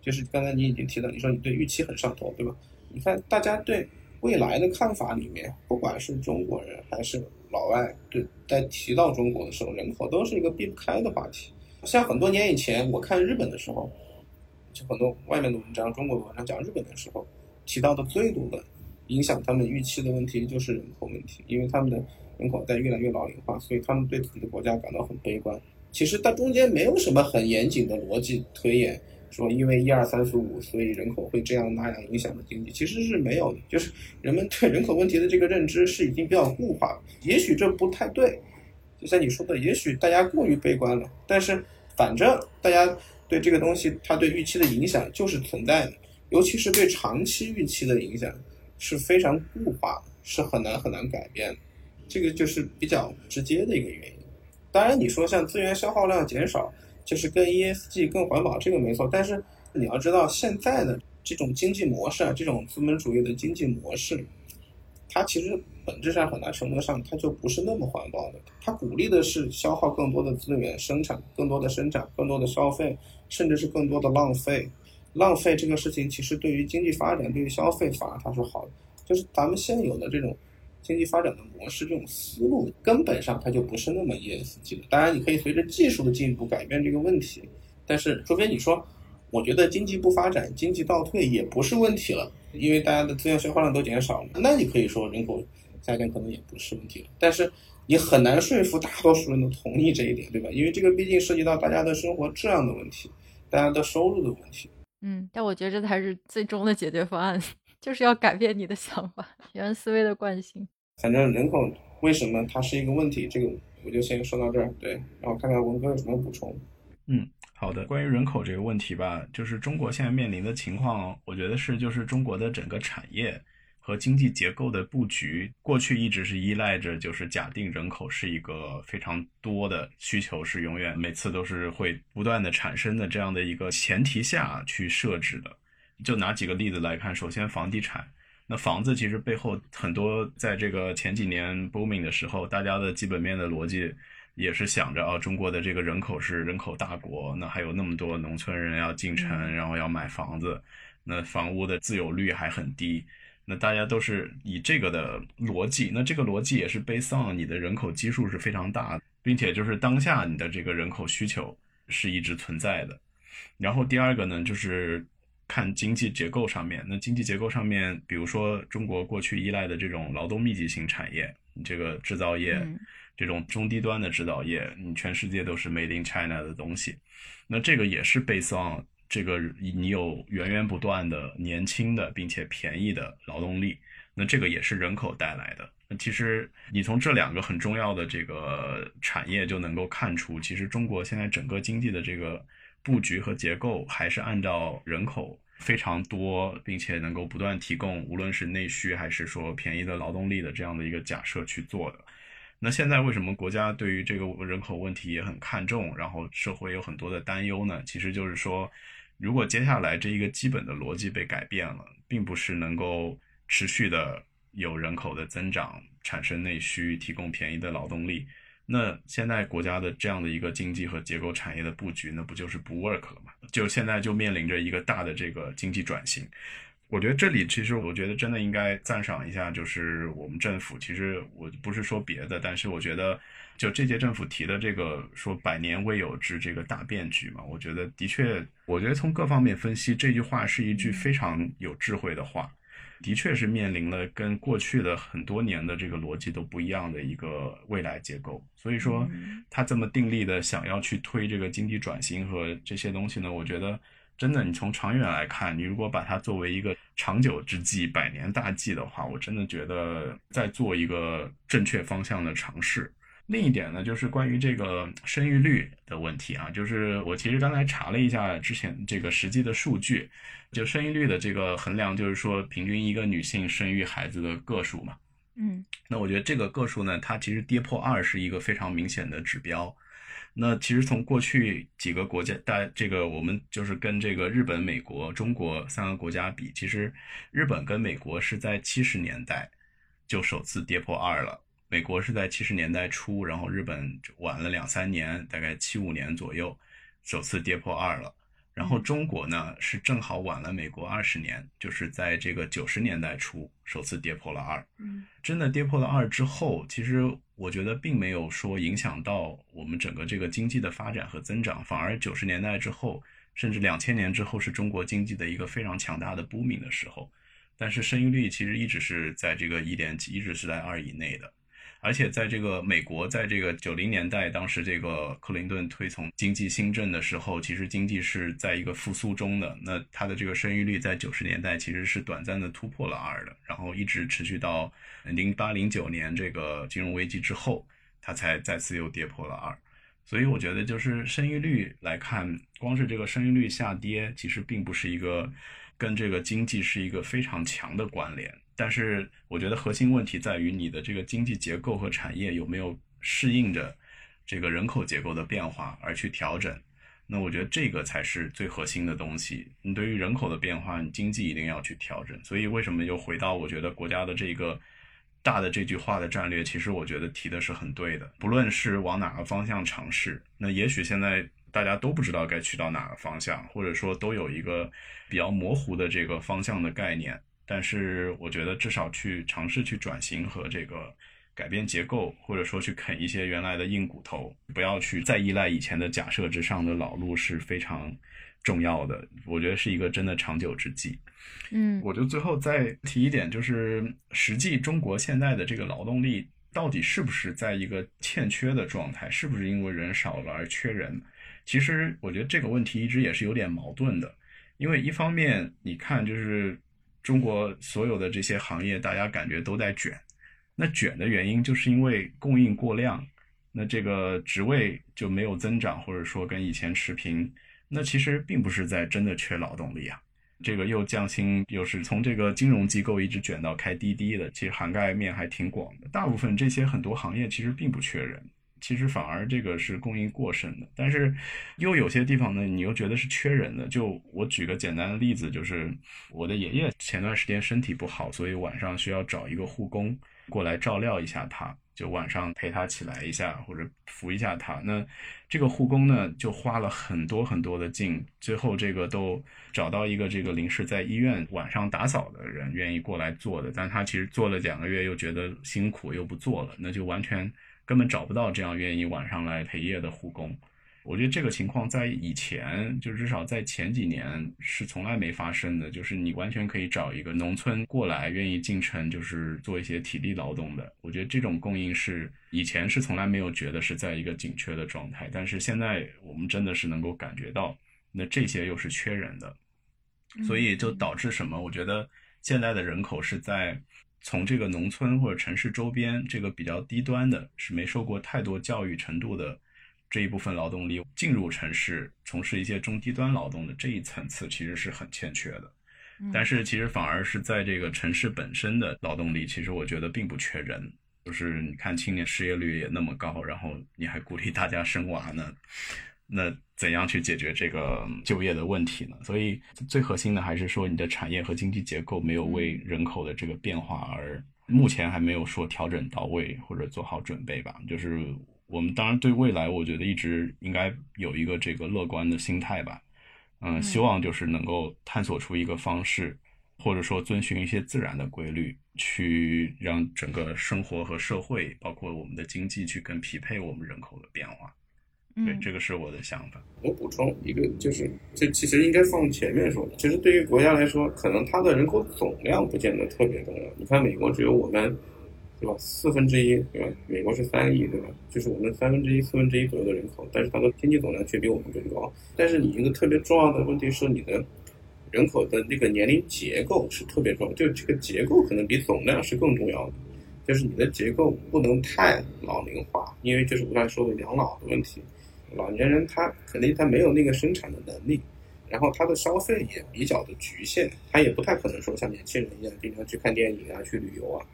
就是刚才你已经提到，你说你对预期很上头，对吧？你看大家对未来的看法里面，不管是中国人还是老外，对在提到中国的时候，人口都是一个避不开的话题。像很多年以前我看日本的时候。就很多外面的文章，中国的文章讲日本的时候，提到的最多的影响他们预期的问题就是人口问题，因为他们的人口在越来越老龄化，所以他们对自己的国家感到很悲观。其实它中间没有什么很严谨的逻辑推演，说因为一二三四五，所以人口会这样那样影响的经济，其实是没有的。就是人们对人口问题的这个认知是已经比较固化了。也许这不太对，就像你说的，也许大家过于悲观了。但是反正大家。对这个东西，它对预期的影响就是存在的，尤其是对长期预期的影响是非常固化的，是很难很难改变的。这个就是比较直接的一个原因。当然，你说像资源消耗量减少，就是跟 ESG 更环保，这个没错。但是你要知道，现在的这种经济模式啊，这种资本主义的经济模式。它其实本质上很大程度上，它就不是那么环保的。它鼓励的是消耗更多的资源，生产更多的生产，更多的消费，甚至是更多的浪费。浪费这个事情，其实对于经济发展、对于消费反而它是好的。就是咱们现有的这种经济发展的模式、这种思路，根本上它就不是那么 ESG 的。当然，你可以随着技术的进一步改变这个问题，但是除非你说。我觉得经济不发展，经济倒退也不是问题了，因为大家的资源消耗量都减少了。那你可以说人口下降可能也不是问题了，但是你很难说服大多数人都同意这一点，对吧？因为这个毕竟涉及到大家的生活质量的问题，大家的收入的问题。
嗯，但我觉得这才是最终的解决方案，就是要改变你的想法、原思维的惯性。
反正人口为什么它是一个问题，这个我就先说到这儿。对，然后看看文哥有什么补充。
嗯。好的，关于人口这个问题吧，就是中国现在面临的情况，我觉得是就是中国的整个产业和经济结构的布局，过去一直是依赖着就是假定人口是一个非常多的需求，是永远每次都是会不断的产生的这样的一个前提下去设置的。就拿几个例子来看，首先房地产，那房子其实背后很多在这个前几年 booming 的时候，大家的基本面的逻辑。也是想着啊，中国的这个人口是人口大国，那还有那么多农村人要进城，然后要买房子，那房屋的自有率还很低，那大家都是以这个的逻辑，那这个逻辑也是 based on 你的人口基数是非常大，并且就是当下你的这个人口需求是一直存在的。然后第二个呢，就是看经济结构上面，那经济结构上面，比如说中国过去依赖的这种劳动密集型产业，这个制造业。这种中低端的制造业，你全世界都是 Made in China 的东西，那这个也是 based on 这个你有源源不断的年轻的并且便宜的劳动力，那这个也是人口带来的。那其实你从这两个很重要的这个产业就能够看出，其实中国现在整个经济的这个布局和结构还是按照人口非常多，并且能够不断提供无论是内需还是说便宜的劳动力的这样的一个假设去做的。那现在为什么国家对于这个人口问题也很看重，然后社会有很多的担忧呢？其实就是说，如果接下来这一个基本的逻辑被改变了，并不是能够持续的有人口的增长，产生内需，提供便宜的劳动力，那现在国家的这样的一个经济和结构产业的布局，那不就是不 work 了吗？就现在就面临着一个大的这个经济转型。我觉得这里其实，我觉得真的应该赞赏一下，就是我们政府。其实我不是说别的，但是我觉得，就这届政府提的这个说“百年未有之这个大变局”嘛，我觉得的确，我觉得从各方面分析，这句话是一句非常有智慧的话。的确是面临了跟过去的很多年的这个逻辑都不一样的一个未来结构。所以说，他这么定力的想要去推这个经济转型和这些东西呢，我觉得真的，你从长远来看，你如果把它作为一个长久之计、百年大计的话，我真的觉得在做一个正确方向的尝试。另一点呢，就是关于这个生育率的问题啊，就是我其实刚才查了一下之前这个实际的数据，就生育率的这个衡量，就是说平均一个女性生育孩子的个数嘛。
嗯，
那我觉得这个个数呢，它其实跌破二是一个非常明显的指标。那其实从过去几个国家，大这个我们就是跟这个日本、美国、中国三个国家比，其实日本跟美国是在七十年代就首次跌破二了。美国是在七十年代初，然后日本晚了两三年，大概七五年左右，首次跌破二了。然后中国呢是正好晚了美国二十年，就是在这个九十年代初首次跌破了二。
嗯，
真的跌破了二之后，其实我觉得并没有说影响到我们整个这个经济的发展和增长，反而九十年代之后，甚至两千年之后是中国经济的一个非常强大的 booming 的时候。但是生育率其实一直是在这个一点几，一直是在二以内的。而且在这个美国，在这个九零年代，当时这个克林顿推崇经济新政的时候，其实经济是在一个复苏中的。那它的这个生育率在九十年代其实是短暂的突破了二的，然后一直持续到零八零九年这个金融危机之后，它才再次又跌破了二。所以我觉得，就是生育率来看，光是这个生育率下跌，其实并不是一个跟这个经济是一个非常强的关联。但是我觉得核心问题在于你的这个经济结构和产业有没有适应着这个人口结构的变化而去调整。那我觉得这个才是最核心的东西。你对于人口的变化，你经济一定要去调整。所以为什么又回到我觉得国家的这个大的这句话的战略？其实我觉得提的是很对的。不论是往哪个方向尝试，那也许现在大家都不知道该去到哪个方向，或者说都有一个比较模糊的这个方向的概念。但是我觉得至少去尝试去转型和这个改变结构，或者说去啃一些原来的硬骨头，不要去再依赖以前的假设之上的老路是非常重要的。我觉得是一个真的长久之计。
嗯，
我就最后再提一点，就是实际中国现在的这个劳动力到底是不是在一个欠缺的状态？是不是因为人少了而缺人？其实我觉得这个问题一直也是有点矛盾的，因为一方面你看就是。中国所有的这些行业，大家感觉都在卷，那卷的原因就是因为供应过量，那这个职位就没有增长，或者说跟以前持平，那其实并不是在真的缺劳动力啊，这个又降薪，又是从这个金融机构一直卷到开滴滴的，其实涵盖面还挺广的，大部分这些很多行业其实并不缺人。其实反而这个是供应过剩的，但是又有些地方呢，你又觉得是缺人的。就我举个简单的例子，就是我的爷爷前段时间身体不好，所以晚上需要找一个护工过来照料一下他，就晚上陪他起来一下或者扶一下他。那这个护工呢，就花了很多很多的劲，最后这个都找到一个这个临时在医院晚上打扫的人愿意过来做的，但他其实做了两个月又觉得辛苦又不做了，那就完全。根本找不到这样愿意晚上来陪夜的护工，我觉得这个情况在以前，就至少在前几年是从来没发生的。就是你完全可以找一个农村过来愿意进城，就是做一些体力劳动的。我觉得这种供应是以前是从来没有觉得是在一个紧缺的状态，但是现在我们真的是能够感觉到，那这些又是缺人的，所以就导致什么？我觉得现在的人口是在。从这个农村或者城市周边，这个比较低端的，是没受过太多教育程度的这一部分劳动力进入城市从事一些中低端劳动的这一层次，其实是很欠缺的。但是其实反而是在这个城市本身的劳动力，其实我觉得并不缺人。就是你看青年失业率也那么高，然后你还鼓励大家生娃呢。那怎样去解决这个就业的问题呢？所以最核心的还是说，你的产业和经济结构没有为人口的这个变化而目前还没有说调整到位或者做好准备吧。就是我们当然对未来，我觉得一直应该有一个这个乐观的心态吧。嗯，希望就是能够探索出一个方式，或者说遵循一些自然的规律，去让整个生活和社会，包括我们的经济，去更匹配我们人口的变化。对，这个是我的想法。
我补充一个，就是这其实应该放前面说。其实对于国家来说，可能它的人口总量不见得特别重要。你看美国只有我们，对吧？四分之一，对吧？美国是三亿，对吧？就是我们三分之一、四分之一左右的人口，但是它的经济总量却比我们更高。但是你一个特别重要的问题是，你的人口的那个年龄结构是特别重要，就这个结构可能比总量是更重要的。就是你的结构不能太老龄化，因为就是我刚才说的养老的问题。老年人他肯定他没有那个生产的能力，然后他的消费也比较的局限，他也不太可能说像年轻人一样经常去看电影啊、去旅游啊，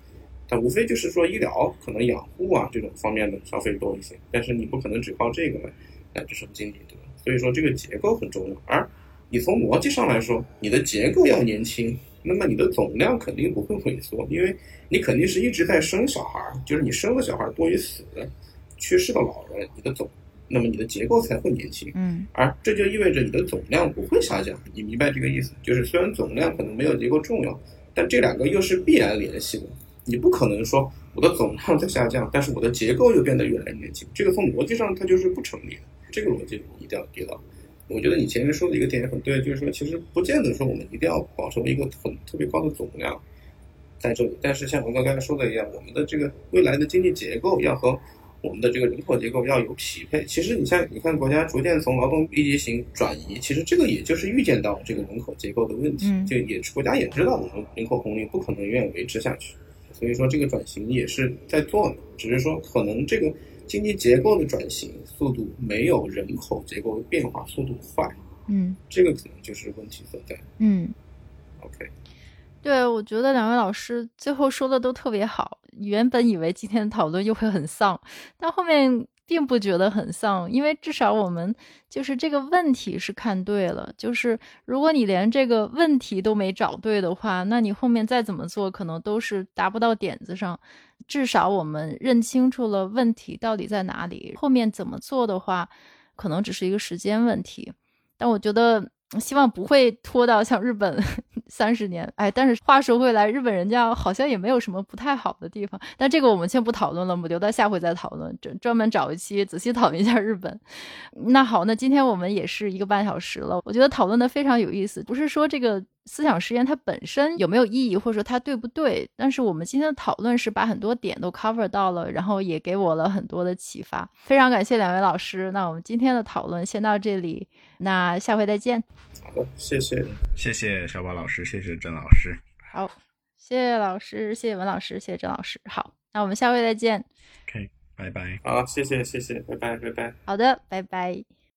他无非就是说医疗可能养护啊这种方面的消费多一些，但是你不可能只靠这个来来支撑经济，对吧？所以说这个结构很重要，而你从逻辑上来说，你的结构要年轻，那么你的总量肯定不会萎缩，因为你肯定是一直在生小孩，就是你生的小孩多于死，去世的老人，你的总。那么你的结构才会年轻，
嗯，
而这就意味着你的总量不会下降。你明白这个意思？就是虽然总量可能没有结构重要，但这两个又是必然联系的。你不可能说我的总量在下降，但是我的结构又变得越来越年轻。这个从逻辑上它就是不成立的。这个逻辑一定要提到。我觉得你前面说的一个点也很对，就是说其实不见得说我们一定要保持一个很特别高的总量在这里，但是像我刚才说的一样，我们的这个未来的经济结构要和。我们的这个人口结构要有匹配。其实你像你看，国家逐渐从劳动密集型转移，其实这个也就是预见到这个人口结构的问题，就也国家也知道我们人口红利不可能永远维持下去，所以说这个转型也是在做的，只是说可能这个经济结构的转型速度没有人口结构变化速度快。
嗯，
这个可能就是问题所在。
嗯
，OK。
对，我觉得两位老师最后说的都特别好。原本以为今天的讨论又会很丧，但后面并不觉得很丧，因为至少我们就是这个问题是看对了。就是如果你连这个问题都没找对的话，那你后面再怎么做，可能都是达不到点子上。至少我们认清楚了问题到底在哪里，后面怎么做的话，可能只是一个时间问题。但我觉得。希望不会拖到像日本三十年，哎，但是话说回来，日本人家好像也没有什么不太好的地方，但这个我们先不讨论了，我们留到下回再讨论，专专门找一期仔细讨论一下日本。那好，那今天我们也是一个半小时了，我觉得讨论的非常有意思，不是说这个。思想实验它本身有没有意义，或者说它对不对？但是我们今天的讨论是把很多点都 cover 到了，然后也给我了很多的启发。非常感谢两位老师。那我们今天的讨论先到这里，那下回再见。
谢谢，
谢谢小宝老师，谢谢郑老师。
好，谢谢老师，谢谢文老师，谢谢郑老师。好，那我们下回再见。
OK，拜拜。
好，谢谢，谢谢，拜拜，拜拜。
好的，拜拜。